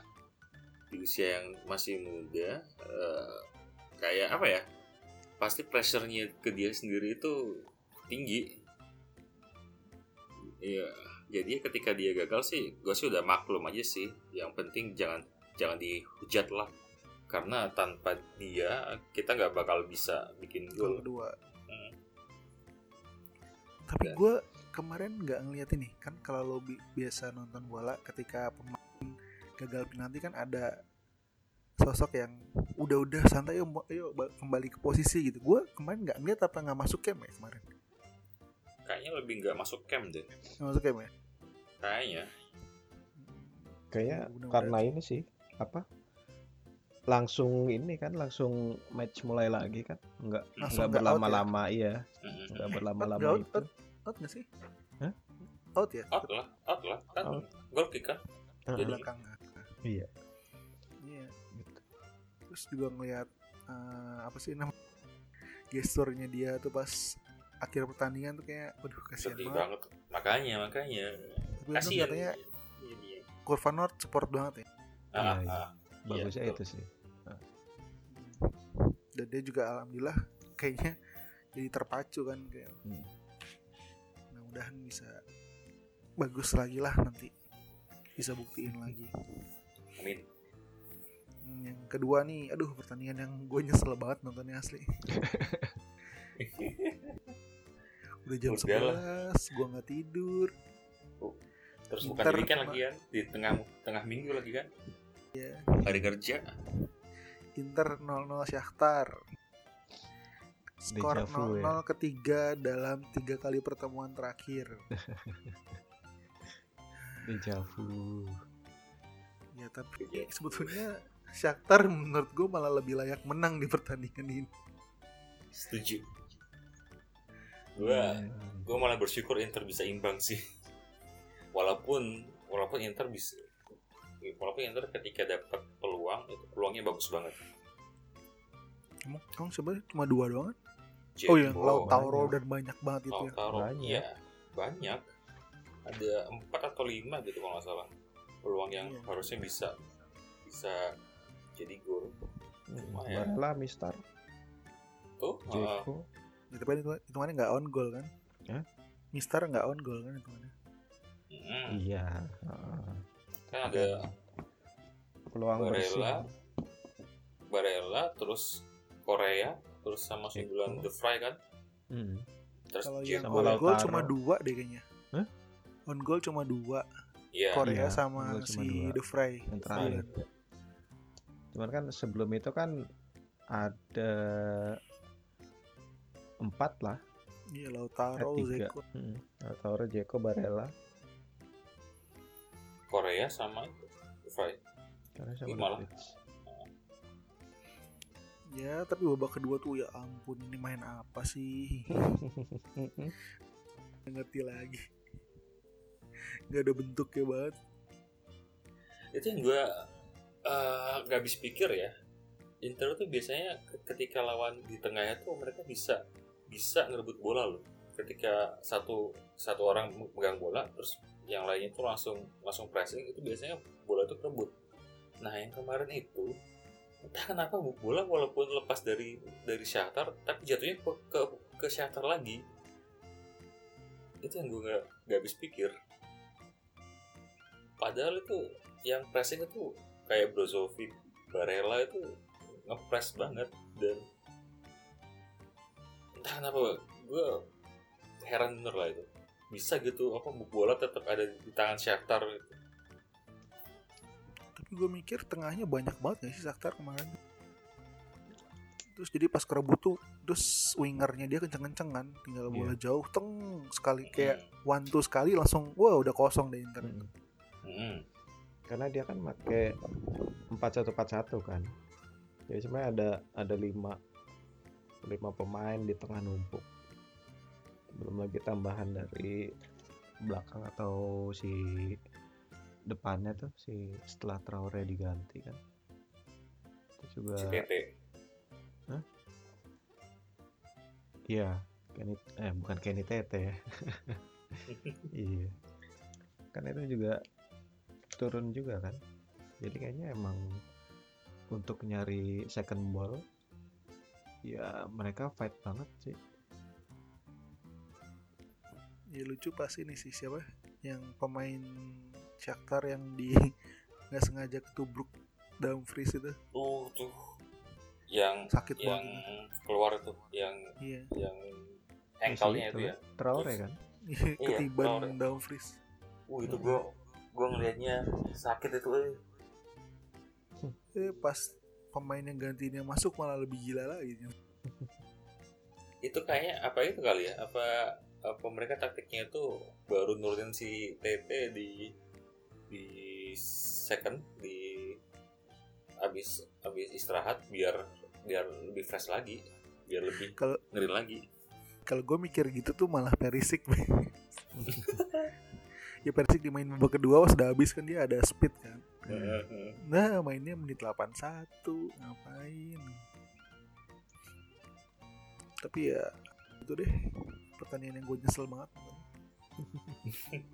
Speaker 2: di usia yang masih muda eh, kayak apa ya? Pasti pressure-nya ke dia sendiri itu tinggi. Iya, jadi ketika dia gagal sih gue sih udah maklum aja sih yang penting jangan jangan dihujat lah karena tanpa dia kita nggak bakal bisa bikin
Speaker 1: gol kedua
Speaker 2: Hmm.
Speaker 1: tapi gue kemarin nggak ngeliat ini kan kalau lo bi- biasa nonton bola ketika pemain gagal penalti kan ada sosok yang udah-udah santai yuk, yuk ba- kembali ke posisi gitu. Gue kemarin nggak ngeliat apa nggak masuk camp ya kemarin?
Speaker 2: Kayaknya lebih nggak masuk camp deh.
Speaker 1: Nggak masuk camp ya?
Speaker 2: Kayaknya.
Speaker 3: Kayaknya
Speaker 1: Mudah-mudahan
Speaker 3: karena ini sih apa langsung ini kan langsung match mulai lagi kan? Nggak
Speaker 1: Langsung
Speaker 3: nggak
Speaker 1: nggak out ya?
Speaker 3: berlama-lama iya. Nggak
Speaker 1: out,
Speaker 3: berlama-lama
Speaker 1: out,
Speaker 3: itu.
Speaker 1: out, out nggak sih?
Speaker 3: Hah?
Speaker 1: out ya?
Speaker 2: Out lah out lah. Kan
Speaker 3: Out.
Speaker 2: gol kick kan?
Speaker 3: Heeh.
Speaker 2: Jadi-
Speaker 1: belakang
Speaker 3: iya.
Speaker 1: Iya.
Speaker 3: Gitu.
Speaker 1: terus juga ngeliat eh, apa sih namanya gesturnya dia tuh pas akhir pertandingan tuh kayak waduh kasihan
Speaker 2: sedih
Speaker 1: banget.
Speaker 2: banget. Makanya makanya. Kasihan.
Speaker 1: katanya
Speaker 2: Iya, iya.
Speaker 1: kurva Nord support banget ya.
Speaker 2: Ah,
Speaker 3: Iya, iya.
Speaker 2: ah.
Speaker 3: bagusnya
Speaker 2: Iya,
Speaker 3: itu sih.
Speaker 1: Dan dia juga alhamdulillah kayaknya jadi terpacu kan kayak.
Speaker 3: Hmm.
Speaker 1: mudah-mudahan bisa bagus lagi lah nanti. Bisa buktiin lagi
Speaker 2: amin
Speaker 1: Hmm, yang kedua nih aduh pertandingan yang gue nyesel banget nontonnya asli udah jam
Speaker 2: Udah lah.
Speaker 1: 11 gue nggak tidur
Speaker 2: terus bukan
Speaker 1: Inter
Speaker 2: di weekend lagi kan di tengah tengah minggu lagi kan
Speaker 1: ya
Speaker 2: hari kerja
Speaker 1: Inter 0-0 Shakhtar skor
Speaker 3: Deja vu
Speaker 1: 0-0
Speaker 3: ya.
Speaker 1: ketiga dalam tiga kali pertemuan terakhir.
Speaker 3: Deja vu.
Speaker 1: Ya tapi
Speaker 2: Iya.
Speaker 1: sebetulnya Shakhtar menurut gue malah lebih layak menang di pertandingan ini.
Speaker 2: Setuju. Gue gue malah bersyukur Inter bisa imbang sih. Walaupun walaupun Inter bisa walaupun Inter ketika dapat peluang itu peluangnya bagus banget.
Speaker 1: Emang, emang sebenarnya cuma dua doang kan? Oh iya, Lautaro
Speaker 3: banyak.
Speaker 1: dan banyak banget itu ya.
Speaker 2: Lautaro,
Speaker 3: Banyak.
Speaker 2: iya banyak. Ada empat atau lima gitu kalau nggak salah peluang yang
Speaker 1: Iya.
Speaker 2: harusnya bisa bisa jadi gol. Lumayan.
Speaker 3: Barella, Mister,
Speaker 2: Tuh, uh,
Speaker 3: Jeko.
Speaker 1: Ya, tapi kan itu hitungannya nggak on goal kan?
Speaker 3: Hah?
Speaker 1: Mister nggak on goal kan hitungannya?
Speaker 2: mm,
Speaker 3: Iya. heeh.
Speaker 2: kan ada
Speaker 3: Peluang bersih.
Speaker 2: Barella, Barella, terus Korea, terus sama sundulan. The Fry kan.
Speaker 3: Hmm.
Speaker 2: Terus
Speaker 1: Kalau yang on goal cuma dua deh kayaknya.
Speaker 3: Hah?
Speaker 1: On goal cuma dua.
Speaker 2: Iya.
Speaker 1: Korea
Speaker 3: Iya,
Speaker 1: sama si
Speaker 3: dua.
Speaker 1: The Fry.
Speaker 3: Yang terakhir. Cuman kan sebelum itu kan ada empat lah.
Speaker 1: Iya Lautaro. Zeko.
Speaker 3: Hmm. Lautaro, Jeko, Barella.
Speaker 2: Korea sama itu, The Fry.
Speaker 3: Karena
Speaker 2: Ini
Speaker 3: sama. Davids.
Speaker 1: Ya tapi babak kedua tuh ya ampun ini main apa sih? Ngerti lagi. Gak ada bentuknya banget.
Speaker 2: Itu yang gue nggak habis pikir ya. Inter tuh biasanya ke- ketika lawan di tengahnya tuh mereka bisa bisa ngerebut bola loh. Ketika satu satu orang megang bola, terus yang lainnya tuh langsung langsung pressing itu biasanya bola itu kerebut. Nah yang kemarin itu entah kenapa bola walaupun lepas dari dari Shakhtar tapi jatuhnya ke ke, ke lagi. Itu yang gue nggak nggak habis pikir. Padahal itu yang pressing itu kayak Brozovic, Barella itu ngepress banget dan entah kenapa gue heran bener lah itu bisa gitu apa bola tetap ada di tangan Shakhtar gitu.
Speaker 1: Tapi gue mikir tengahnya banyak banget gak sih Shakhtar kemarin? Terus jadi pas kerebut tuh terus wingernya dia kenceng-kenceng kan tinggal bola jauh teng sekali kayak one two sekali langsung wah udah kosong deh Inter.
Speaker 3: Hmm.
Speaker 2: Hmm.
Speaker 3: Karena dia kan pakai 4141 kan. Jadi sebenarnya ada ada lima lima pemain di tengah numpuk. Belum lagi tambahan dari belakang atau si depannya tuh si setelah Traore diganti kan. Itu juga
Speaker 2: Si Tete.
Speaker 3: iya Kenny eh bukan Kenny Tete ya. iya. Kan itu juga turun juga kan. Jadi kayaknya emang untuk nyari second ball ya mereka fight banget sih.
Speaker 1: Ya lucu pas ini sih siapa yang pemain Shakhtar yang di nggak sengaja ketubruk Dumfries itu
Speaker 2: Tuh tuh yang
Speaker 1: sakit
Speaker 2: yang
Speaker 1: banget.
Speaker 2: keluar tuh yang
Speaker 1: Iya.
Speaker 2: yang ankle-nya itu
Speaker 3: itu
Speaker 2: ya.
Speaker 3: Traore kan.
Speaker 2: Iya,
Speaker 1: Ketiban
Speaker 2: Traore.
Speaker 1: Dumfries.
Speaker 2: Uh itu gua gua ngelihatnya sakit itu eh.
Speaker 1: Eh pas pemain yang gantinya masuk malah lebih gila lagi.
Speaker 2: itu kayaknya apa itu kali ya apa apa mereka taktiknya itu baru nurunin si TT di di second di abis abis istirahat biar biar lebih fresh lagi biar lebih
Speaker 1: Kalau-
Speaker 2: ngeri lagi
Speaker 1: Kalau gue mikir gitu tuh malah Perisik. ya Perisik di main babak kedua wah sudah habis kan dia ada speed kan. Nah mainnya menit 81 ngapain? Tapi ya itu deh pertandingan yang gue nyesel banget.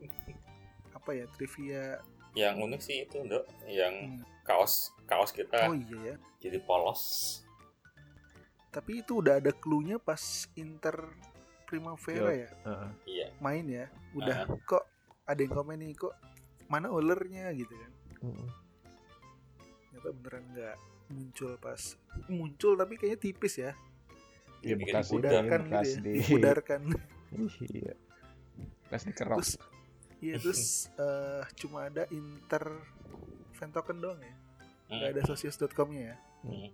Speaker 1: Apa ya trivia?
Speaker 2: yang unik sih itu dok yang
Speaker 1: Hmm.
Speaker 2: kaos kaos kita
Speaker 1: Oh iya ya.
Speaker 2: jadi polos
Speaker 1: Tapi itu udah ada clue-nya pas Inter Primavera ya
Speaker 3: Heeh.
Speaker 2: iya
Speaker 1: main ya. Udah kok ada yang komen nih kok mana ulernya gitu kan. Ternyata beneran nggak muncul pas muncul tapi kayaknya tipis ya.
Speaker 3: Iya bekas
Speaker 1: Dipudarkan
Speaker 3: bekas
Speaker 1: gitu ya.
Speaker 3: di
Speaker 1: Dipudarkan.
Speaker 3: iya. Bekas dikerok.
Speaker 1: terus iya terus eh, cuma ada Inter fan token doang ya. Nggak ada socios.com-nya ya.
Speaker 2: Hmm.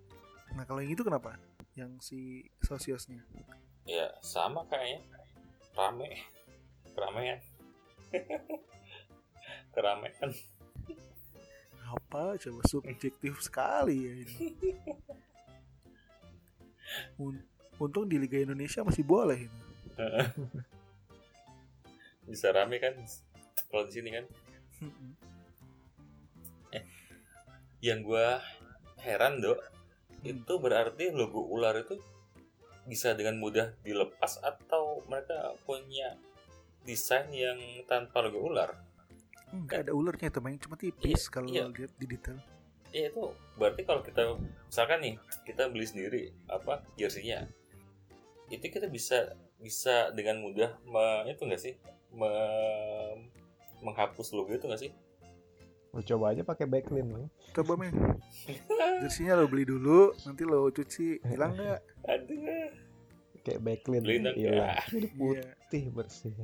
Speaker 1: Nah kalau yang itu kenapa? yang si sosiosnya
Speaker 2: ya sama kayaknya rame keramaian keramaian.
Speaker 1: Apa? Coba subjektif sekali ya ini. Un- untung di Liga Indonesia masih boleh ini.
Speaker 2: Bisa rame kan? Kalau di sini kan? Yang gua heran dok itu berarti logo ular itu bisa dengan mudah dilepas atau mereka punya desain yang tanpa logo ular
Speaker 1: Enggak ada ularnya itu main cuma tipis kalau
Speaker 2: iya.
Speaker 1: lihat di detail
Speaker 2: ya itu berarti kalau kita misalkan nih kita beli sendiri apa jersey-nya itu kita bisa bisa dengan mudah me, itu enggak sih me- menghapus logo itu enggak sih
Speaker 3: Lo coba aja pakai backlink lo.
Speaker 1: coba men jersinya lo beli dulu nanti lo cuci hilang nggak
Speaker 2: aduh
Speaker 3: Kayak backlink hilang.
Speaker 2: ya.
Speaker 3: Jadi
Speaker 1: Iya.
Speaker 3: putih bersih.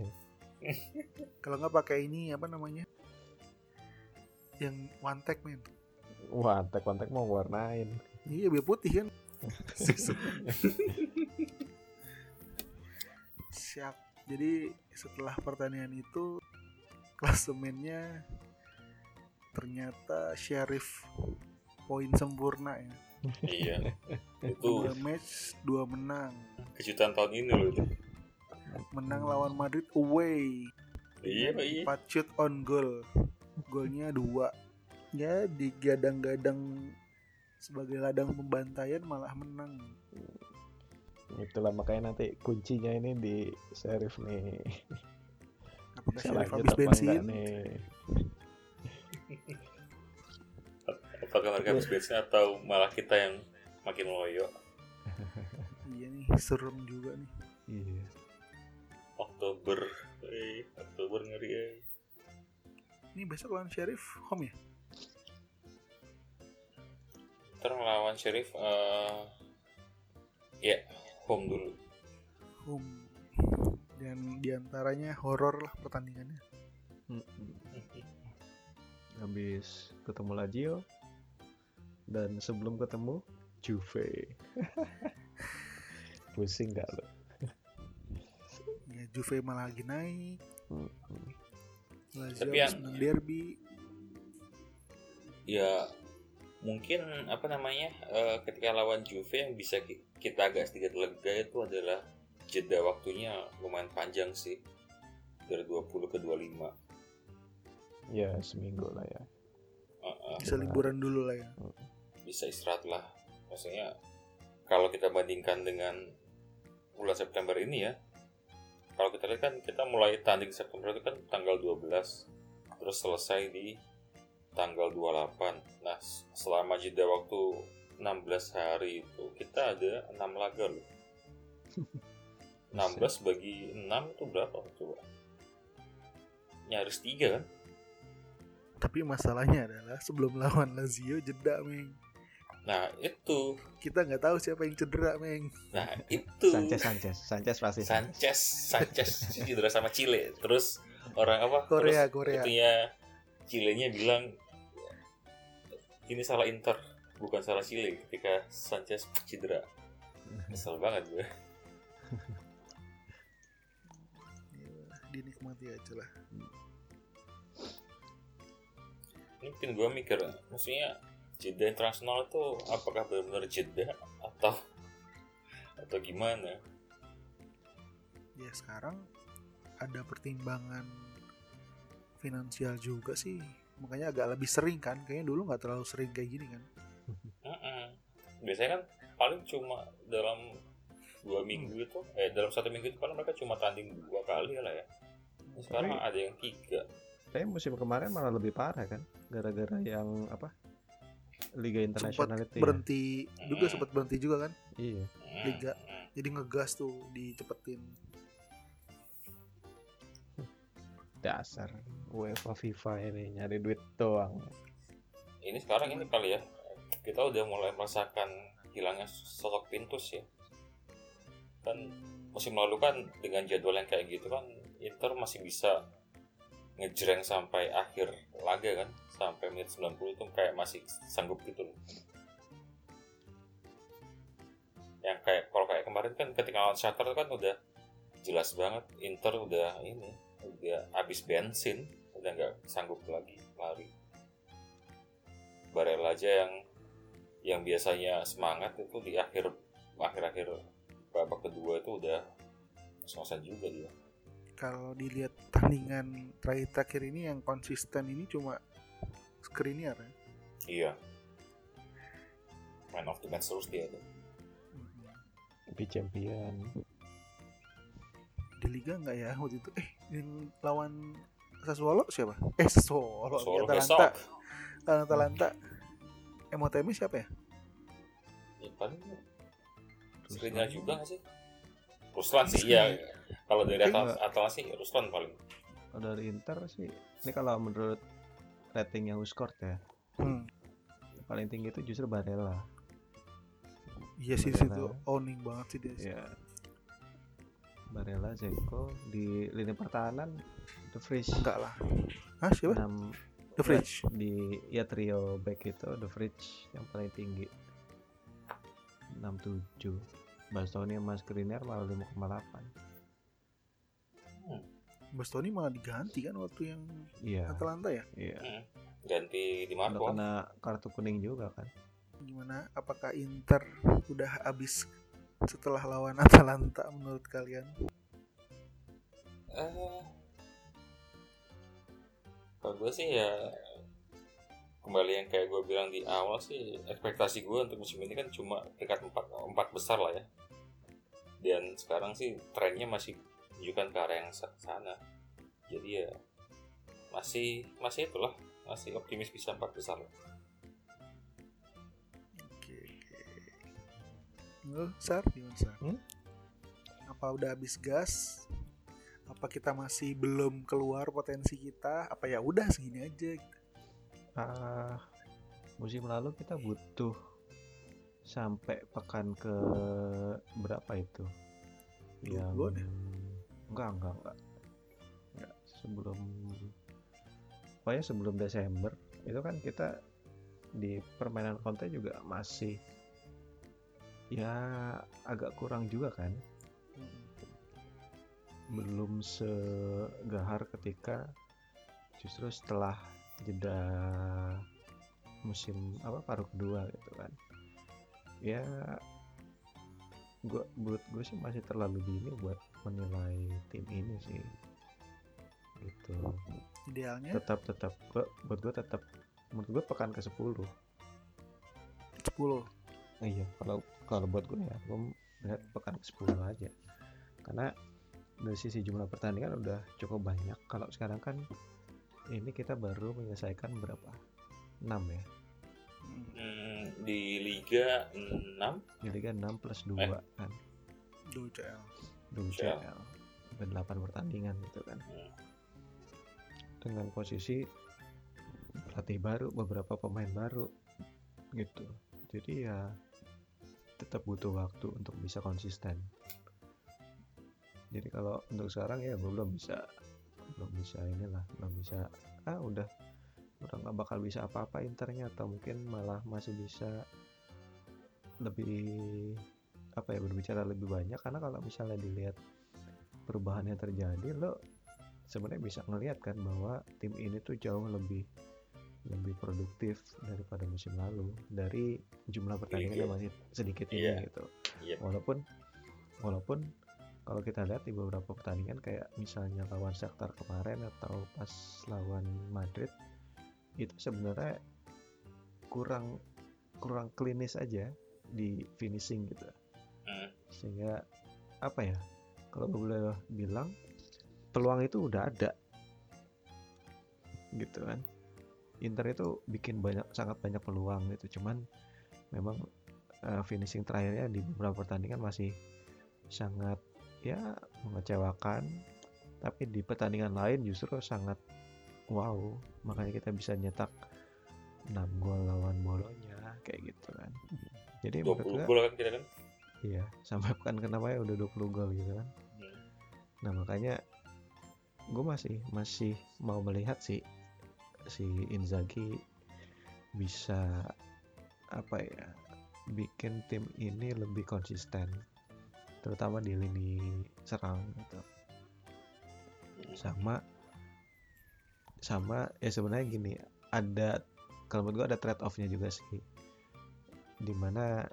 Speaker 1: Kalau nggak pakai ini apa namanya? Yang one tag men.
Speaker 3: Wah, kontak-kontak mau warnain.
Speaker 1: iya biar putih kan? Siap. Jadi setelah pertandingan itu klasemennya ternyata Sheriff poin sempurna ya.
Speaker 2: Iya. Itu
Speaker 1: dua match dua menang.
Speaker 2: kejutan tahun ini loh itu
Speaker 1: menang lawan Madrid away.
Speaker 2: Iya iya.
Speaker 1: 4 shoot on goal. Golnya dua. Ya digadang-gadang sebagai ladang pembantaian malah menang.
Speaker 3: Itulah makanya nanti kuncinya ini di Sheriff nih.
Speaker 1: apakah
Speaker 3: lanjut
Speaker 1: habis
Speaker 3: apa
Speaker 1: bensin
Speaker 3: nih?
Speaker 2: apakah mereka habis bensin atau malah kita yang makin loyo?
Speaker 1: Iya nih serem juga nih.
Speaker 2: Oktober eh Oktober ngeri eh.
Speaker 1: ini besok lawan Sheriff home ya
Speaker 2: ntar ngelawan Sheriff eh ya home dulu
Speaker 1: home dan di antaranya horor lah pertandingannya
Speaker 3: Mm-mm. Habis ketemu Lazio dan sebelum ketemu Juve. Pusing gak lo?
Speaker 1: Ya Juve malah lagi naik.
Speaker 3: Mm-mm.
Speaker 1: Lazio
Speaker 2: Tapi yang-
Speaker 1: menang derby.
Speaker 2: Ya mungkin apa namanya eh, ketika lawan Juve yang bisa ki- kita agak sedikit lega itu adalah jeda waktunya lumayan panjang sih. dari 20 ke 25
Speaker 3: Ya seminggu lah ya.
Speaker 2: Heeh.
Speaker 1: bisa liburan dulu lah ya.
Speaker 2: Bisa istirahat lah. Maksudnya kalau kita bandingkan dengan bulan September ini ya kalau kita lihat kan kita mulai tanding September itu kan tanggal 12 terus selesai di tanggal 28 nah selama jeda waktu 16 hari itu kita ada 6 laga loh. 16 bagi 6 itu berapa coba? Nyaris 3 kan?
Speaker 1: Tapi masalahnya adalah sebelum lawan Lazio jeda meng
Speaker 2: nah itu.
Speaker 1: Kita nggak tahu siapa yang cedera meng.
Speaker 2: Nah itu.
Speaker 3: Sanchez Sanchez. Sanchez pasti
Speaker 2: Sanchez Sanchez cedera sama Chile. Terus orang apa?
Speaker 1: Korea,
Speaker 2: terus
Speaker 1: Korea.
Speaker 2: itunya Chilenya bilang ini salah Inter bukan salah Chile. Ketika Sanchez cedera. Kesel banget gue.
Speaker 1: Ya, dinikmati aja lah.
Speaker 2: Ini mungkin gue mikir maksudnya jeda internasional itu apakah benar-benar jeda atau atau gimana?
Speaker 1: Ya sekarang ada pertimbangan finansial juga sih. Makanya agak lebih sering kan. Kayaknya dulu nggak terlalu sering kayak gini kan.
Speaker 2: Mm-mm. biasanya kan paling cuma dalam dua minggu itu eh dalam satu minggu itu kan mereka cuma tanding dua kali lah ya. Sekarang
Speaker 3: Tapi-
Speaker 2: ada yang tiga.
Speaker 3: Tapi musim kemarin malah lebih parah kan, gara-gara yang apa Liga Internasional itu. ya.
Speaker 1: berhenti juga
Speaker 2: Hmm.
Speaker 1: sempat berhenti juga kan
Speaker 3: Iya.
Speaker 1: Liga. jadi ngegas tuh dicepetin
Speaker 3: Dasar UEFA FIFA ini nyari duit doang.
Speaker 2: ini sekarang ini kali ya kita udah mulai merasakan hilangnya sosok Pintus ya kan musim lalu kan dengan jadwal yang kayak gitu kan Inter masih bisa ngejreng sampai akhir laga kan sampai menit 90 itu kayak masih sanggup gitu loh. Yang kayak kalau kayak kemarin kan ketika lawan Shakhtar kan udah jelas banget Inter udah ini udah habis bensin udah nggak sanggup lagi lari. Barella aja yang yang biasanya semangat itu di akhir akhir-akhir babak kedua itu udah ngos juga dia
Speaker 1: kalau dilihat tandingan terakhir-terakhir ini yang konsisten ini cuma Skriniar ya?
Speaker 2: Iya. Man of the match terus dia tuh.
Speaker 3: Lebih champion.
Speaker 1: di Liga nggak ya waktu itu? Eh yang lawan Sassuolo siapa? Eh Sassuolo
Speaker 2: Solo
Speaker 1: Atalanta.
Speaker 2: besok.
Speaker 1: Lawan Atalanta Emotemi siapa ya?
Speaker 2: Ya, paling
Speaker 3: Terus
Speaker 2: Skriniar juga nggak sih? Ruslan sih iya kalau dari Atal Atal sih Ruslan paling.
Speaker 3: Kalau dari Inter sih, ini kalau menurut rating yang score ya,
Speaker 1: hmm.
Speaker 3: paling tinggi itu justru Barella.
Speaker 1: iya sih situ owning banget sih dia
Speaker 3: Ya. Barella, Zeko di lini pertahanan The Fridge
Speaker 1: enggak lah. Hah siapa?
Speaker 3: 6
Speaker 1: The Fridge
Speaker 3: di ya trio back itu The Fridge yang paling tinggi. 67 Bastoni sama Skriniar malah 5,8
Speaker 1: Bastoni malah diganti kan waktu yang
Speaker 3: iya.
Speaker 1: Atalanta ya?
Speaker 3: Iya.
Speaker 2: Hmm. ganti di
Speaker 3: udah
Speaker 2: Marco
Speaker 3: kena kartu kuning juga kan.
Speaker 1: Gimana? Apakah Inter udah habis setelah lawan Atalanta menurut kalian?
Speaker 2: Eh, kalau gue sih ya kembali yang kayak gue bilang di awal sih ekspektasi gue untuk musim ini kan cuma peringkat empat empat besar lah ya. Dan sekarang sih trennya masih menunjukkan ke arah yang sa- sana jadi ya masih masih itulah masih optimis bisa empat besar
Speaker 1: oke Lu, Sar gimana Sar
Speaker 3: Hmm?
Speaker 1: apa udah habis gas apa kita masih belum keluar potensi kita apa ya udah segini aja gitu.
Speaker 3: Ah, musim lalu kita butuh sampai pekan ke berapa itu? Yang
Speaker 1: Dua deh.
Speaker 3: Enggak enggak enggak. Enggak, sebelum pokoknya sebelum Desember itu kan kita di permainan Conte juga masih ya agak kurang juga kan? Belum segahar ketika justru setelah jeda musim apa paruh kedua gitu kan? Ya gua buat gue sih masih terlalu dini buat menilai tim ini sih. Gitu.
Speaker 1: Idealnya?
Speaker 3: Tetap tetap. Gua, buat gue tetap menurut gue pekan ke 10
Speaker 1: 10
Speaker 3: iya kalau kalau buat gue ya gue melihat pekan ke 10 aja. Karena dari sisi jumlah pertandingan udah cukup banyak. Kalau sekarang kan ini kita baru menyelesaikan berapa? 6 ya?
Speaker 2: Hmm, di Liga 6
Speaker 3: di Liga 6 plus 2
Speaker 2: Eh.
Speaker 3: kan.
Speaker 1: Do CL
Speaker 3: 2
Speaker 2: CL.
Speaker 3: CL Sampai 8 pertandingan gitu kan.
Speaker 2: Hmm.
Speaker 3: dengan posisi pelatih baru beberapa pemain baru gitu. Jadi ya tetap butuh waktu untuk bisa konsisten. Jadi kalau untuk sekarang ya gue belum bisa belum bisa inilah belum bisa ah udah. Udah nggak bakal bisa apa-apa internya atau mungkin malah masih bisa lebih apa ya berbicara lebih banyak karena kalau misalnya dilihat perubahan yang terjadi lo sebenarnya bisa ngelihat kan bahwa tim ini tuh jauh lebih lebih produktif daripada musim lalu dari jumlah pertandingan yang masih sedikit ini
Speaker 2: Iya.
Speaker 3: gitu
Speaker 2: Iya.
Speaker 3: walaupun walaupun kalau kita lihat di beberapa pertandingan kayak misalnya lawan Shakhtar kemarin atau pas lawan Madrid itu sebenarnya kurang kurang klinis aja di finishing gitu
Speaker 2: Hmm.
Speaker 3: sehingga apa ya kalau gue boleh bilang peluang itu udah ada. Gitu kan. Inter itu bikin banyak sangat banyak peluang gitu. Cuman memang eh, finishing terakhirnya di beberapa pertandingan masih sangat ya mengecewakan. Tapi di pertandingan lain justru sangat wow. Makanya kita bisa nyetak 6 gol lawan Bolonya kayak gitu kan. Jadi menurut
Speaker 2: 20
Speaker 3: gue
Speaker 2: gol kan kita kan
Speaker 3: Iya, sampai pekan kenapa ya udah 20 gol gitu kan.
Speaker 2: Hmm.
Speaker 3: Nah, makanya gue masih masih mau melihat sih si Inzaghi bisa apa ya bikin tim ini lebih konsisten terutama di lini serang gitu sama sama ya sebenarnya gini ada kalau menurut gue ada trade offnya juga sih di mana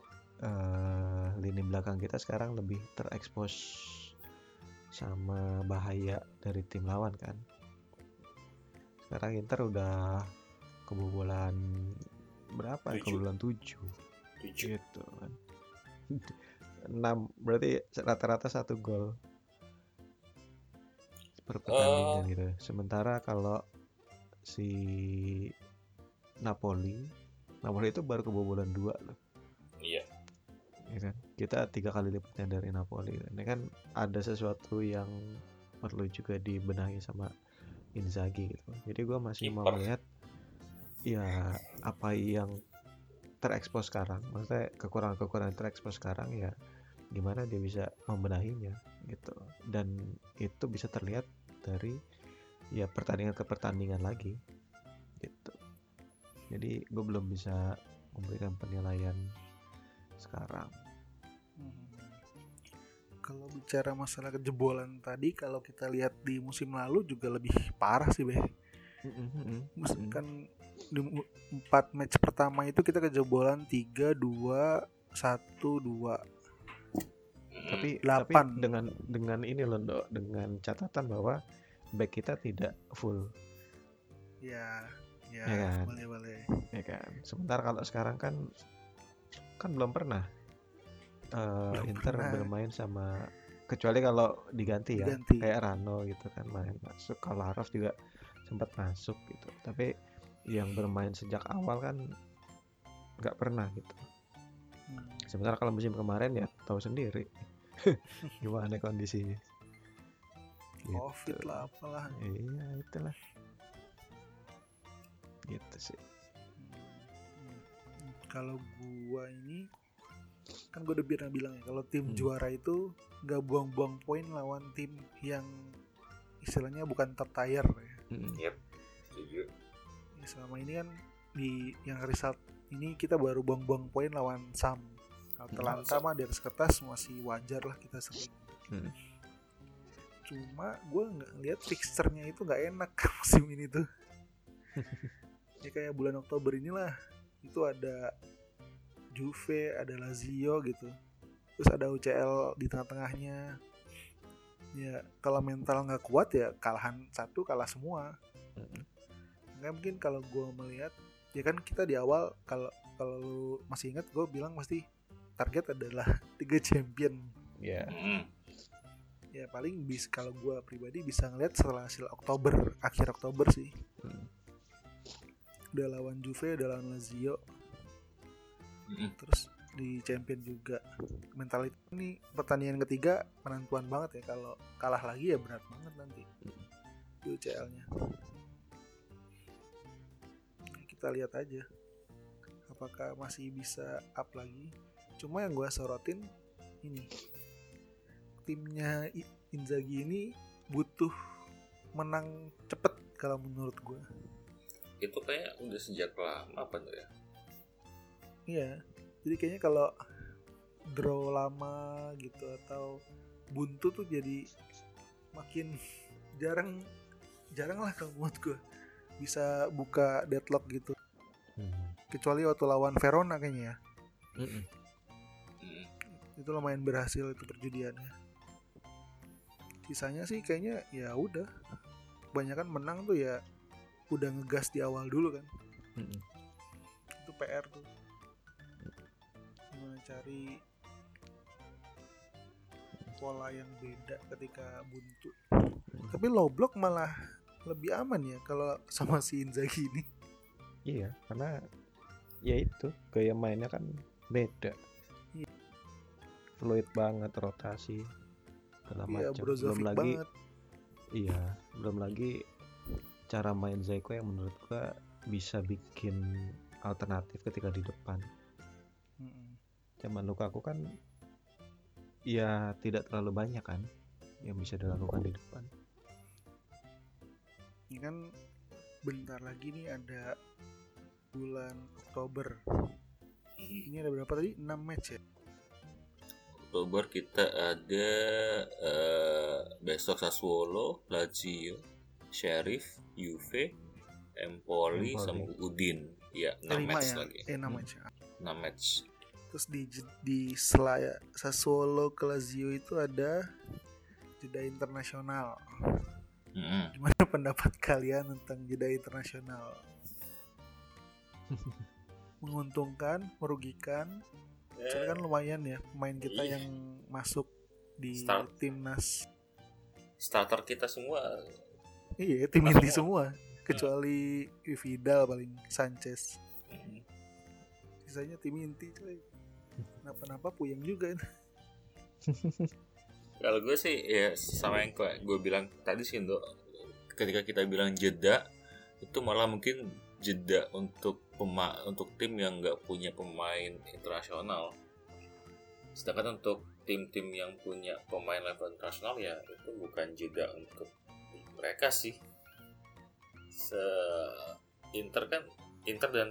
Speaker 3: uh, lini belakang kita sekarang lebih terekspos sama bahaya dari tim lawan kan? Sekarang Inter udah kebobolan berapa? Ya? kebobolan 7 gitu kan? 6 berarti rata-rata satu gol per pertandingan uh. gitu. Sementara kalau si Napoli Napoli itu baru kebobolan dua loh ya kan? Kita tiga kali lipatnya dari Napoli. Ini kan ada sesuatu yang perlu juga dibenahi sama Inzaghi gitu. Jadi gue masih mau lihat ya apa yang terekspos sekarang. Maksudnya kekurangan-kekurangan terekspos sekarang ya gimana dia bisa membenahinya gitu. Dan itu bisa terlihat dari ya pertandingan ke pertandingan lagi gitu. Jadi gue belum bisa memberikan penilaian sekarang.
Speaker 1: Hmm. kalau bicara masalah kejebolan tadi kalau kita lihat di musim lalu juga lebih parah sih beh mm kan di empat match pertama itu kita kejebolan tiga dua satu dua.
Speaker 3: Tapi 8. tapi dengan dengan ini loh dok dengan catatan bahwa back kita tidak full.
Speaker 1: Ya ya, ya kan? boleh boleh.
Speaker 3: Ya kan? Sementara kalau sekarang kan kan belum pernah uh, belum Inter pernah. bermain sama kecuali kalau diganti ya diganti. kayak Rano gitu kan main masuk kalau Harus juga sempat masuk gitu tapi yang bermain sejak awal kan nggak pernah gitu hmm. sementara kalau musim kemarin ya tahu sendiri gimana kondisinya
Speaker 1: gitu. covid lah apalah
Speaker 3: iya itulah gitu sih.
Speaker 1: Kalau gua ini kan gue udah pernah bilang ya kalau tim hmm. juara itu nggak buang-buang poin lawan tim yang istilahnya bukan top tier ya.
Speaker 2: Hmm. Yep.
Speaker 1: Ya, selama ini kan di yang result ini kita baru buang-buang poin lawan Sam. Atalanta hmm. mah di atas kertas masih wajar lah kita sering. Hmm cuma gue nggak lihat fixernya itu nggak enak musim ini tuh ya kayak bulan Oktober inilah itu ada Juve ada Lazio gitu. Terus ada UCL di tengah-tengahnya. Ya kalau mental nggak kuat ya kalahan satu kalah semua. Nggak mungkin kalau gue melihat ya kan kita di awal kalau kalau masih ingat gue bilang pasti target adalah tiga champion.
Speaker 3: Ya yeah
Speaker 1: ya paling bis kalau gue pribadi bisa ngeliat setelah hasil Oktober akhir Oktober sih. Hmm. Udah lawan Juve udah lawan Lazio. Hmm. terus di champion juga. Mental ini pertandingan ketiga penentuan banget ya. Kalau kalah lagi ya berat banget nanti di UCL-nya kita lihat aja apakah masih bisa up lagi. Cuma yang gue sorotin ini. Timnya Inzaghi ini butuh menang cepet kalau menurut gue
Speaker 2: itu kayak udah sejak lama apa tuh ya?
Speaker 1: Iya. Jadi kayaknya kalau draw lama gitu atau buntu tuh jadi makin jarang jarang lah kalau menurut gue bisa buka deadlock gitu. Hmm. kecuali waktu lawan Verona kayaknya ya. Hmm. itu lumayan berhasil itu perjudiannya. Sisanya sih kayaknya ya udah. Banyak kan menang tuh ya udah ngegas di awal dulu kan mm-hmm. itu PR tuh mencari pola yang beda ketika buntu mm. tapi low block malah lebih aman ya kalau sama si Inzaghi ini
Speaker 3: iya karena ya itu gaya mainnya kan beda iya. fluid banget rotasi segala iya, macam belum lagi banget. iya belum lagi cara main Zaiko yang menurut gua bisa bikin alternatif ketika di depan mm zaman aku kan ya tidak terlalu banyak kan yang bisa dilakukan di depan
Speaker 1: ini kan bentar lagi nih ada bulan Oktober. Ini ada berapa tadi? 6 match ya?
Speaker 2: Oktober kita ada eh, besok Sassuolo, Lazio, Sheriff, Juve, Empoli,
Speaker 3: Empoli.
Speaker 2: sama Udin. Ya,
Speaker 1: Eh,
Speaker 2: 6
Speaker 1: lima
Speaker 2: match
Speaker 1: ya?
Speaker 2: lagi.
Speaker 1: Eh 6
Speaker 3: Hmm.
Speaker 1: match ya.
Speaker 2: 6 match.
Speaker 1: Terus di di sela Sassuolo ke Lazio itu ada jeda internasional.
Speaker 2: Mm-mm.
Speaker 1: Gimana pendapat kalian tentang jeda internasional? Menguntungkan, merugikan? Soalnya kan lumayan ya pemain kita yang masuk di
Speaker 2: Start.
Speaker 1: timnas.
Speaker 2: Starter kita semua
Speaker 1: Iya, tim inti
Speaker 2: semua.
Speaker 1: semua. Kecuali Vidal paling Sanchez. Sisanya tim inti coy. Kenapa-napa puyeng juga ini.
Speaker 2: Kalau gue sih ya sama yang kayak gue bilang tadi sih Indo ketika kita bilang jeda itu malah mungkin jeda untuk pema untuk tim yang nggak punya pemain internasional. Sedangkan untuk tim-tim yang punya pemain level internasional ya itu bukan jeda untuk mereka sih. Se Inter kan Inter dan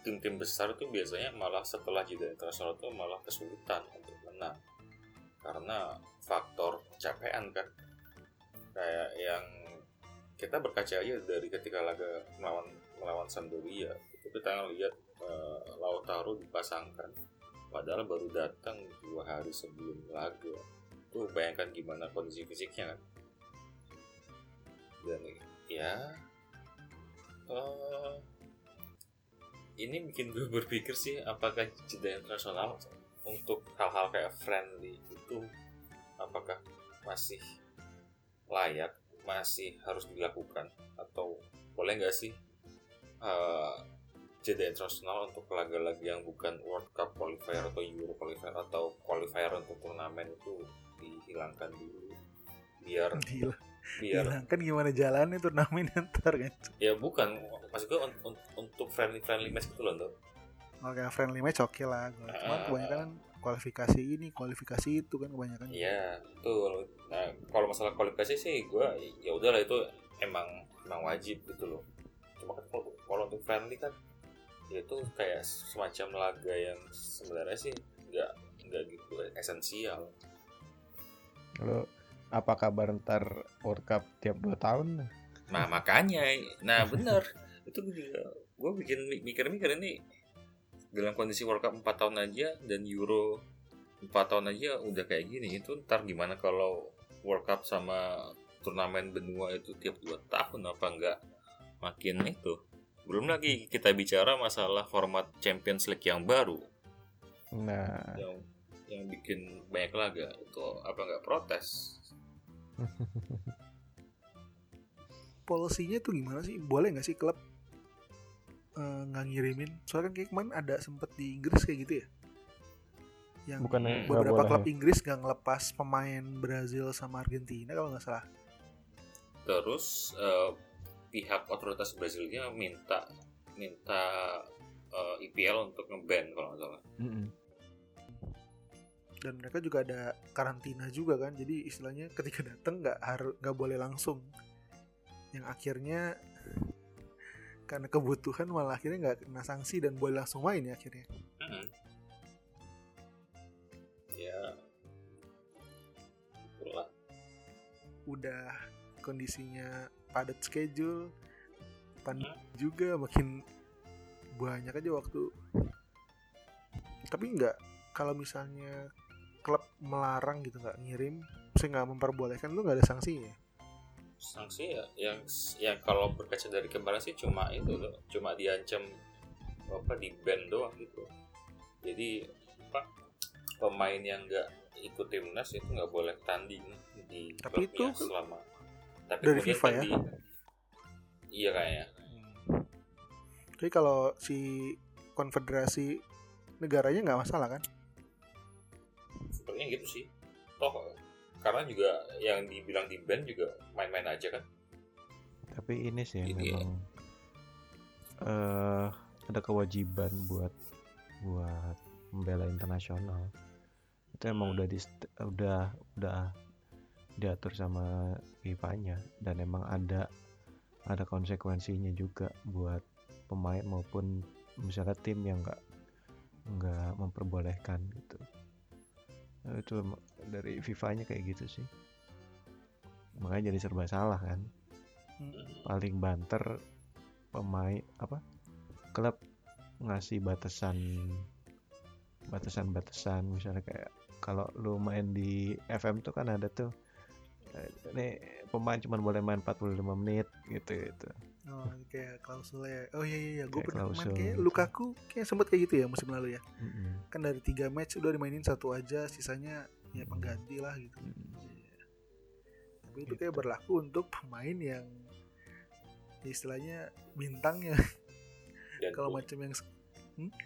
Speaker 2: tim-tim besar itu biasanya malah setelah jeda internasional itu malah kesulitan untuk menang. Karena faktor capean kan. Kayak yang kita berkaca aja dari ketika laga melawan melawan Sampdoria. Itu kita lihat eh, Lautaro dipasangkan. Padahal baru datang dua hari sebelum laga. Tuh bayangkan gimana kondisi fisiknya kan dan ya eh, ini bikin gue berpikir sih apakah jeda internasional untuk hal-hal kayak friendly itu apakah masih layak masih harus dilakukan atau boleh nggak sih eh, jeda internasional untuk laga-laga yang bukan World Cup qualifier atau Euro qualifier atau qualifier untuk turnamen itu dihilangkan dulu biar
Speaker 1: Gila.
Speaker 2: Biar
Speaker 1: Hilangkan gimana jalannya turnamen ntar kan.
Speaker 2: ya bukan maksud gue un- un- untuk friendly friendly match gitu loh Dok.
Speaker 1: Oke, friendly match oke lah. Cuman
Speaker 2: Ah.
Speaker 1: kebanyakan kan kualifikasi ini, kualifikasi itu kan kebanyakan.
Speaker 2: Iya, betul. Nah, kalau masalah kualifikasi sih gue ya udahlah itu emang emang wajib gitu loh. Cuma kan kalau, kalau untuk friendly kan ya itu kayak semacam laga yang sebenarnya sih nggak nggak gitu esensial.
Speaker 3: Lalu apa kabar ntar World Cup tiap 2 tahun?
Speaker 2: Nah makanya, nah bener. Itu gue juga gue bikin mikir-mikir ini. Dalam kondisi World Cup 4 tahun aja dan Euro 4 tahun aja udah kayak gini itu ntar gimana kalau World Cup sama turnamen benua itu tiap 2 tahun apa enggak makin itu? Belum lagi kita bicara masalah format Champions League yang baru.
Speaker 3: Nah,
Speaker 2: yang yang bikin banyak laga itu apa enggak protes
Speaker 1: Polisinya tuh gimana sih? Boleh nggak sih klub eh, nggak ngirimin? Soalnya kan kayak kemarin ada sempet di Inggris kayak gitu ya. Yang
Speaker 3: bukan
Speaker 2: Hmm.
Speaker 3: nggak
Speaker 1: beberapa
Speaker 3: boleh
Speaker 1: klub
Speaker 3: ya?
Speaker 1: Inggris nggak ngelepas pemain Brazil sama Argentina kalau nggak salah.
Speaker 2: terus eh, pihak otoritas Brazilnya minta minta eh, IPL untuk ngeban kalau nggak salah
Speaker 3: Mm-mm.
Speaker 1: Dan mereka juga ada karantina juga kan. Jadi istilahnya ketika datang nggak harus nggak boleh langsung. Yang akhirnya karena kebutuhan malah akhirnya nggak kena sanksi dan boleh langsung main ya akhirnya.
Speaker 2: Mm-mm. ya itulah
Speaker 1: udah kondisinya padat schedule panik
Speaker 2: Hmm.
Speaker 1: juga makin banyak aja waktu tapi nggak kalau misalnya klub melarang gitu nggak ngirim saya nggak memperbolehkan lu nggak ada sanksinya?
Speaker 2: Sanksi ya yang yang kalau berkaca dari kemarin sih cuma itu loh cuma diancam apa di ban doang gitu. Jadi apa pemain yang nggak ikut timnas itu nggak boleh tanding di
Speaker 1: Tapi itu
Speaker 2: selama. Tapi
Speaker 1: dari FIFA ya?
Speaker 2: di- iya kayaknya.
Speaker 1: Tapi kalau si konfederasi negaranya nggak masalah kan
Speaker 2: sepertinya gitu sih toh karena juga yang dibilang di ban juga main-main aja kan
Speaker 3: Tapi ini sih
Speaker 2: ya.
Speaker 3: memang eh ada kewajiban buat buat membela internasional. Itu emang
Speaker 2: Hmm.
Speaker 3: udah di udah udah diatur sama FIFA-nya dan emang ada ada konsekuensinya juga buat pemain maupun misalnya tim yang nggak nggak memperbolehkan gitu Nah, itu dari FIFA-nya kayak gitu sih. Makanya jadi serba salah kan?
Speaker 1: Mm.
Speaker 3: paling banter pemain apa klub ngasih batasan batasan-batasan. Misalnya kayak kalau lu main di FM tuh kan ada tuh eh, nih pemain cuma boleh main 45 menit gitu gitu
Speaker 1: Oh, kayak klausulnya. Oh iya iya, iya. gue pernah main kayak
Speaker 3: gitu.
Speaker 1: Lukaku kayak sempet kayak gitu ya musim lalu ya.
Speaker 3: Mm-mm.
Speaker 1: Kan dari tiga match udah dimainin satu aja, sisanya ya
Speaker 3: Hmm.
Speaker 1: pengganti lah gitu.
Speaker 3: Mm-mm.
Speaker 1: Iya. Tapi itu kayak berlaku untuk pemain yang ya istilahnya bintangnya. Kalau macam yang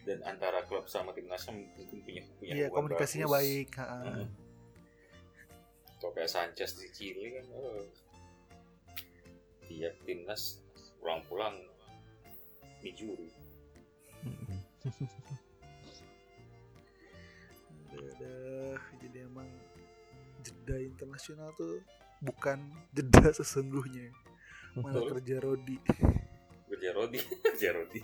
Speaker 2: dan antara klub sama timnasnya mungkin punya punya
Speaker 1: iya
Speaker 2: hubungan
Speaker 1: komunikasinya
Speaker 2: bagus.
Speaker 1: baik.
Speaker 2: Heeh. Kalau kayak Sanchez di Chile kan, oh. tiap timnas pulang-pulang.
Speaker 3: Mm-mm.
Speaker 1: Aduh, jadi emang jeda internasional tuh bukan jeda sesungguhnya. Mana
Speaker 2: Betul.
Speaker 1: kerja Rodi.
Speaker 2: Kerja Rodi, kerja Rodi.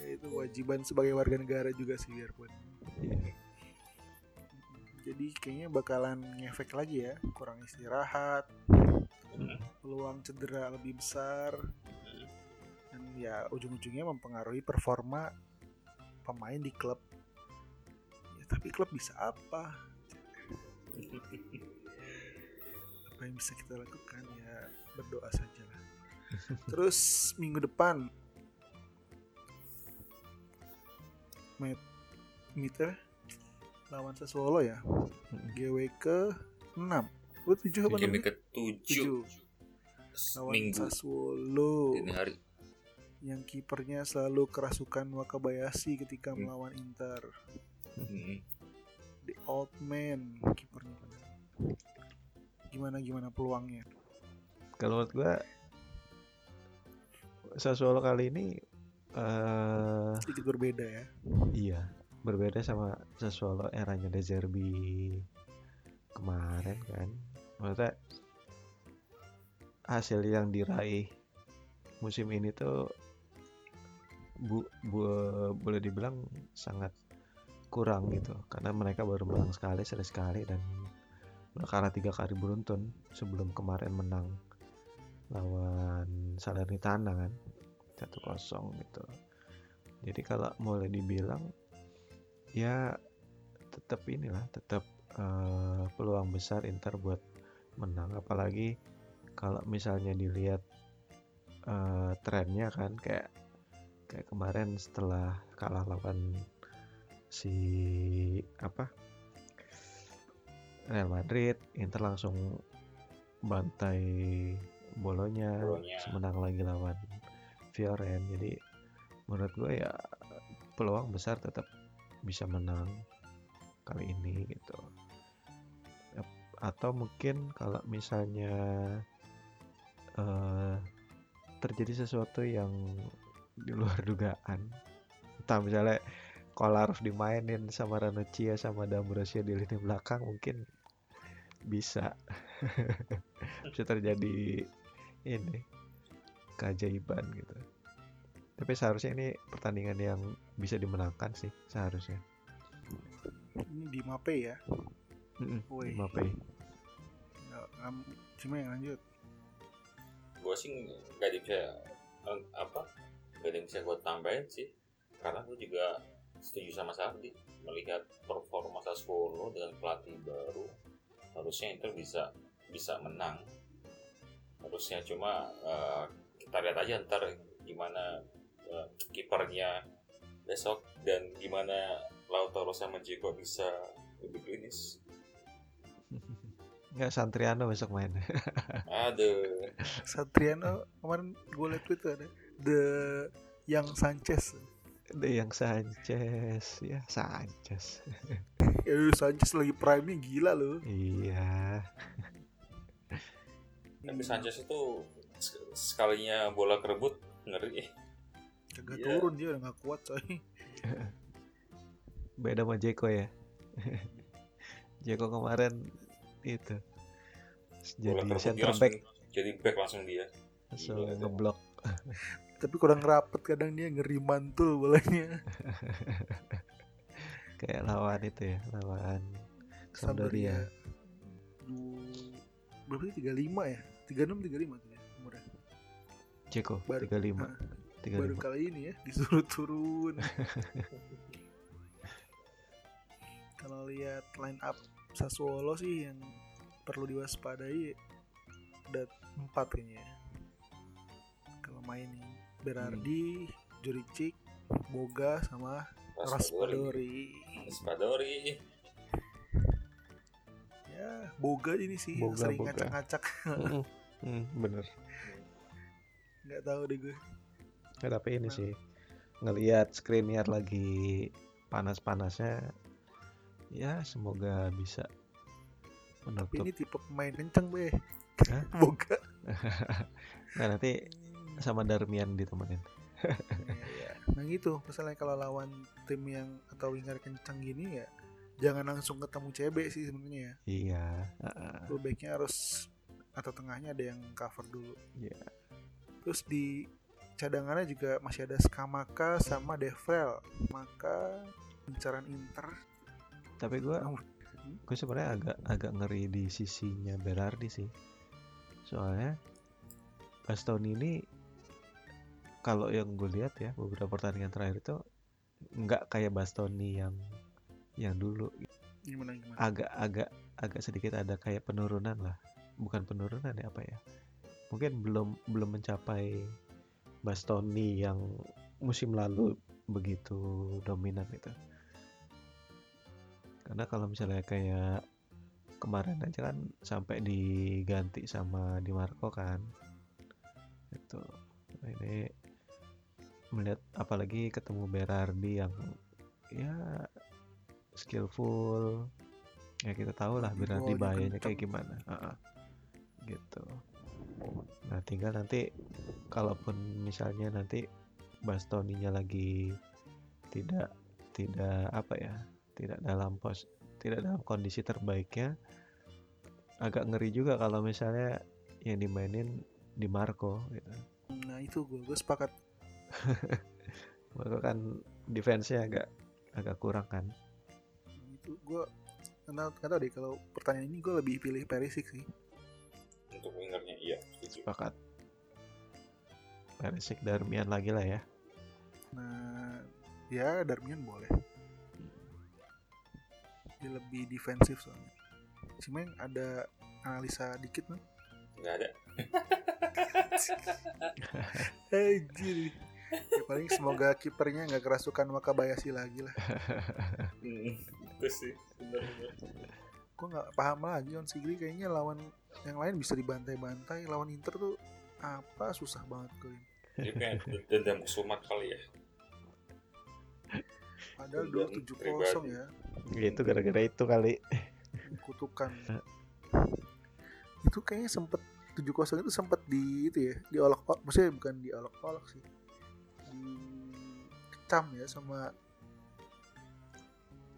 Speaker 1: Ya, itu kewajiban sebagai warga negara juga sih biarpun. Jadi kayaknya bakalan ngefek lagi ya, kurang istirahat,
Speaker 2: Hmm.
Speaker 1: peluang cedera lebih besar,
Speaker 2: Hmm.
Speaker 1: dan ya ujung-ujungnya mempengaruhi performa pemain di klub. Ya, tapi klub bisa apa? Apa yang bisa kita lakukan ya berdoa saja lah. Terus minggu depan Met Meter lawan Sassuolo ya.
Speaker 3: Mm-mm.
Speaker 1: GW ke 6. Lu 7 apa
Speaker 2: Game
Speaker 1: namanya?
Speaker 2: ke tujuh
Speaker 1: 7. Lawan
Speaker 2: minggu
Speaker 1: Sassuolo.
Speaker 2: dini hari.
Speaker 1: Yang kipernya selalu kerasukan Wakabayashi ketika
Speaker 2: Hmm.
Speaker 1: melawan Inter.
Speaker 2: Hmm.
Speaker 1: The old man kipernya. Gimana gimana peluangnya?
Speaker 3: Kalau menurut gua Sassuolo kali ini eh
Speaker 1: Sedikit berbeda ya.
Speaker 3: iya berbeda sama Sassuolo eranya De Zerbi kemarin kan. Maksudnya hasil yang diraih musim ini tuh bu, bu- boleh dibilang sangat kurang gitu. Karena mereka baru menang sekali seri sekali dan kalah tiga kali beruntun sebelum kemarin menang lawan Salernitana kan 1-0 gitu. Jadi kalau boleh dibilang ya tetap inilah tetap eh, peluang besar Inter buat menang. Apalagi kalau misalnya dilihat eh, trennya kan kayak kayak kemarin setelah kalah lawan si apa Real Madrid Inter langsung bantai bolonya,
Speaker 2: Bolonya.
Speaker 3: menang lagi lawan Fioren jadi menurut gue ya peluang besar tetap bisa menang kali ini gitu atau mungkin kalau misalnya eh, terjadi sesuatu yang di luar dugaan. Entah misalnya Kolarov dimainin sama Ranocchia sama D'Ambrosio di lini belakang mungkin bisa. Bisa terjadi ini keajaiban gitu. Tapi seharusnya ini pertandingan yang bisa dimenangkan sih seharusnya.
Speaker 1: Ini di Mape ya.
Speaker 3: Mbappe.
Speaker 1: Ya, yang lanjut.
Speaker 2: gue sih nggak ada bisa apa nggak ada yang bisa gue tambahin sih. Karena gue juga setuju sama Sardi melihat performa Sassuolo dengan pelatih baru harusnya Inter bisa bisa menang. Harusnya cuma eh, kita lihat aja ntar gimana eh, kipernya besok dan gimana Lautaro sama Dzeko bisa lebih klinis
Speaker 3: Nggak Santriano besok main
Speaker 2: aduh
Speaker 1: Satriano kemarin gue liat tweet ada the yang Sanchez.
Speaker 3: ada yang Sanchez ya Sanchez
Speaker 1: Ya Sanchez lagi prime nya gila loh.
Speaker 3: iya
Speaker 2: tapi Sanchez itu sek- sekalinya bola kerebut ngeri
Speaker 1: Kagak
Speaker 2: Iya.
Speaker 1: turun dia udah gak kuat coy.
Speaker 3: beda sama Jeko ya Jeko kemarin itu jadi center
Speaker 2: langsung
Speaker 3: back
Speaker 2: jadi back langsung dia.
Speaker 3: Langsung
Speaker 2: Gila, itu.
Speaker 3: ngeblok.
Speaker 1: Tapi kurang rapet kadang dia ngeri mantul bolanya.
Speaker 3: Kayak lawan itu ya lawan Sampdoria.
Speaker 1: Berapa sih? 35 ya? 36 35 tuh ya umurnya.
Speaker 3: Ceko
Speaker 1: Baru-
Speaker 3: 35
Speaker 1: Ah, baru
Speaker 3: 35
Speaker 1: kali ini ya disuruh turun. Kalau lihat line up Sassuolo sih yang perlu diwaspadai ada empat kayaknya ya. kalau main nih Berardi, Juricic, Boga sama Raspadori.
Speaker 2: Raspadori.
Speaker 1: Ya, Boga ini sih yang
Speaker 3: Boga,
Speaker 1: sering ngacak-ngacak.
Speaker 3: Mm, mm, bener
Speaker 1: Nggak tahu deh gue.
Speaker 3: Ya, tapi ini
Speaker 1: Nah.
Speaker 3: sih ngelihat Skriniar lagi panas-panasnya ya semoga bisa
Speaker 1: Tapi ini tipe pemain kenceng be. Boga.
Speaker 3: nah nanti sama Darmian ditemenin
Speaker 1: Iya. Nah gitu, misalnya kalau lawan tim yang atau winger kenceng gini ya jangan langsung ketemu CB sih sebenarnya ya.
Speaker 3: iya heeh.
Speaker 1: Fullbacknya harus atau tengahnya ada yang cover dulu.
Speaker 3: Iya.
Speaker 1: Terus di cadangannya juga masih ada Skamaka sama Devel. Maka incaran Inter.
Speaker 3: tapi gue gue sebenarnya agak agak ngeri di sisinya Berardi sih. Soalnya Bastoni ini kalau yang gue lihat ya beberapa pertandingan terakhir itu nggak kayak Bastoni yang yang dulu.
Speaker 1: Gimana gimana?
Speaker 3: agak agak agak sedikit ada kayak penurunan lah. Bukan penurunan ya apa ya? Mungkin belum belum mencapai Bastoni yang musim lalu begitu dominan itu karena kalau misalnya kayak kemarin aja kan sampai diganti sama Di Marco kan. Itu. Nah, ini melihat apalagi ketemu Berardi yang ya skillful. Ya kita tahu lah
Speaker 1: Di
Speaker 3: Berardi
Speaker 1: bawahnya
Speaker 3: bahayanya kayak gimana. Heeh. gitu. Nah tinggal nanti kalaupun misalnya nanti Bastoninya lagi tidak tidak apa ya tidak dalam pos tidak dalam kondisi terbaiknya agak ngeri juga kalau misalnya yang dimainin di Marco gitu
Speaker 1: Nah itu gue, gue sepakat.
Speaker 3: Marco kan defense-nya agak agak kurang kan
Speaker 1: Itu gue nggak nggak tahu deh kalau pertanyaan ini gue lebih pilih Perisic sih.
Speaker 2: Untuk wingernya iya, setuju.
Speaker 3: sepakat Perisic Darmian lagi lah ya
Speaker 1: Nah ya Darmian boleh. Dia lebih defensif soalnya. Cuma yang ada analisa dikit nih.
Speaker 2: Nggak ada.
Speaker 1: Anjir. Ya, paling semoga kipernya nggak kerasukan Wakabayashi lagi lah.
Speaker 2: Hmm, itu sih benar-benar.
Speaker 1: Gue nggak paham lagi on Sigri kayaknya lawan yang lain bisa dibantai-bantai. Lawan Inter tuh apa susah banget gue.
Speaker 2: Dia kayak dendam kesumat kali ya.
Speaker 1: Padahal dulu tujuh kosong ya.
Speaker 3: Ya, itu gara-gara itu kali.
Speaker 1: Kutukan. Itu kayaknya sempet 7-0 itu sempet di itu ya diolok olok maksudnya bukan diolok olok sih. Dikecam ya sama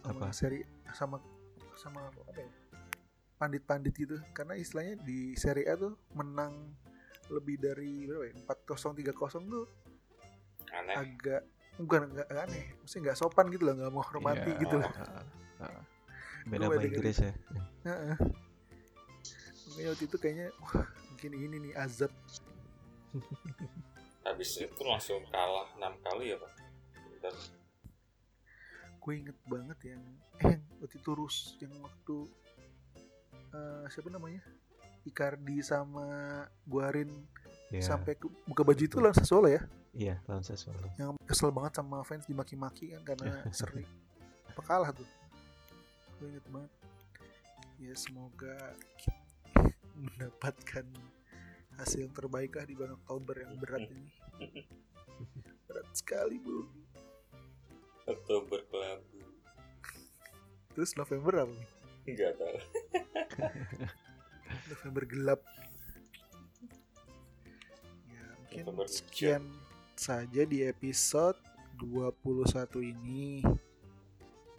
Speaker 1: sama
Speaker 3: Apa?
Speaker 1: seri sama sama apa ya? Pandit-pandit gitu. Karena istilahnya di seri A tuh menang lebih dari berapa ya? 4-0 3-0 tuh
Speaker 2: Aneh.
Speaker 1: agak bukan agak aneh maksudnya nggak sopan gitu loh nggak mau hormati
Speaker 3: Iya,
Speaker 1: gitu loh
Speaker 3: heeh, heeh. beda sama Inggris ya
Speaker 1: Heeh. Makanya waktu itu kayaknya wah mungkin ini nih azab.
Speaker 2: Habis itu langsung kalah 6 kali ya, Pak. Dan
Speaker 1: Gue inget banget yang eh yang waktu itu Rus yang waktu eh, siapa namanya? Icardi sama Guarin
Speaker 3: ya
Speaker 1: sampai ke, buka baju itu lawan Sassuolo ya.
Speaker 3: iya lawan Sassuolo
Speaker 1: Yang kesel banget sama fans dimaki-maki kan karena seri apa kalah tuh. Gue inget banget. Ya semoga mendapatkan hasil yang terbaik lah di bulan Oktober yang berat ini. Berat sekali bu.
Speaker 2: Oktober kelabu.
Speaker 1: Terus November apa nih?
Speaker 2: Enggak tahu.
Speaker 1: November gelap. Mungkin sekian saja di episode 21 ini.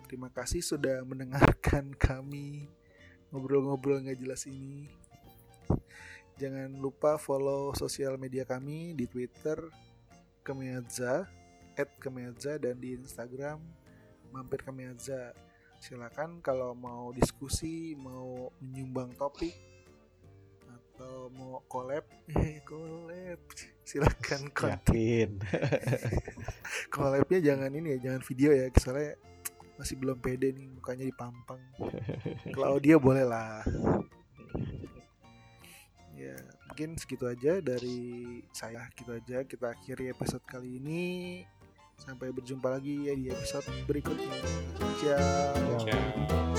Speaker 1: Terima kasih sudah mendengarkan kami ngobrol-ngobrol nggak jelas ini. Jangan lupa follow sosial media kami di Twitter Kemeja at Kemeja dan di Instagram mampir Kemeja silakan kalau mau diskusi mau menyumbang topik atau mau collab eh collab silakan kontak
Speaker 3: Yakin.
Speaker 1: collabnya jangan ini ya jangan video ya soalnya masih belum pede nih mukanya dipampang kalau audio boleh lah ya mungkin segitu aja dari saya gitu aja kita akhiri episode kali ini sampai berjumpa lagi ya di episode berikutnya
Speaker 3: Ciao.
Speaker 2: Ciao.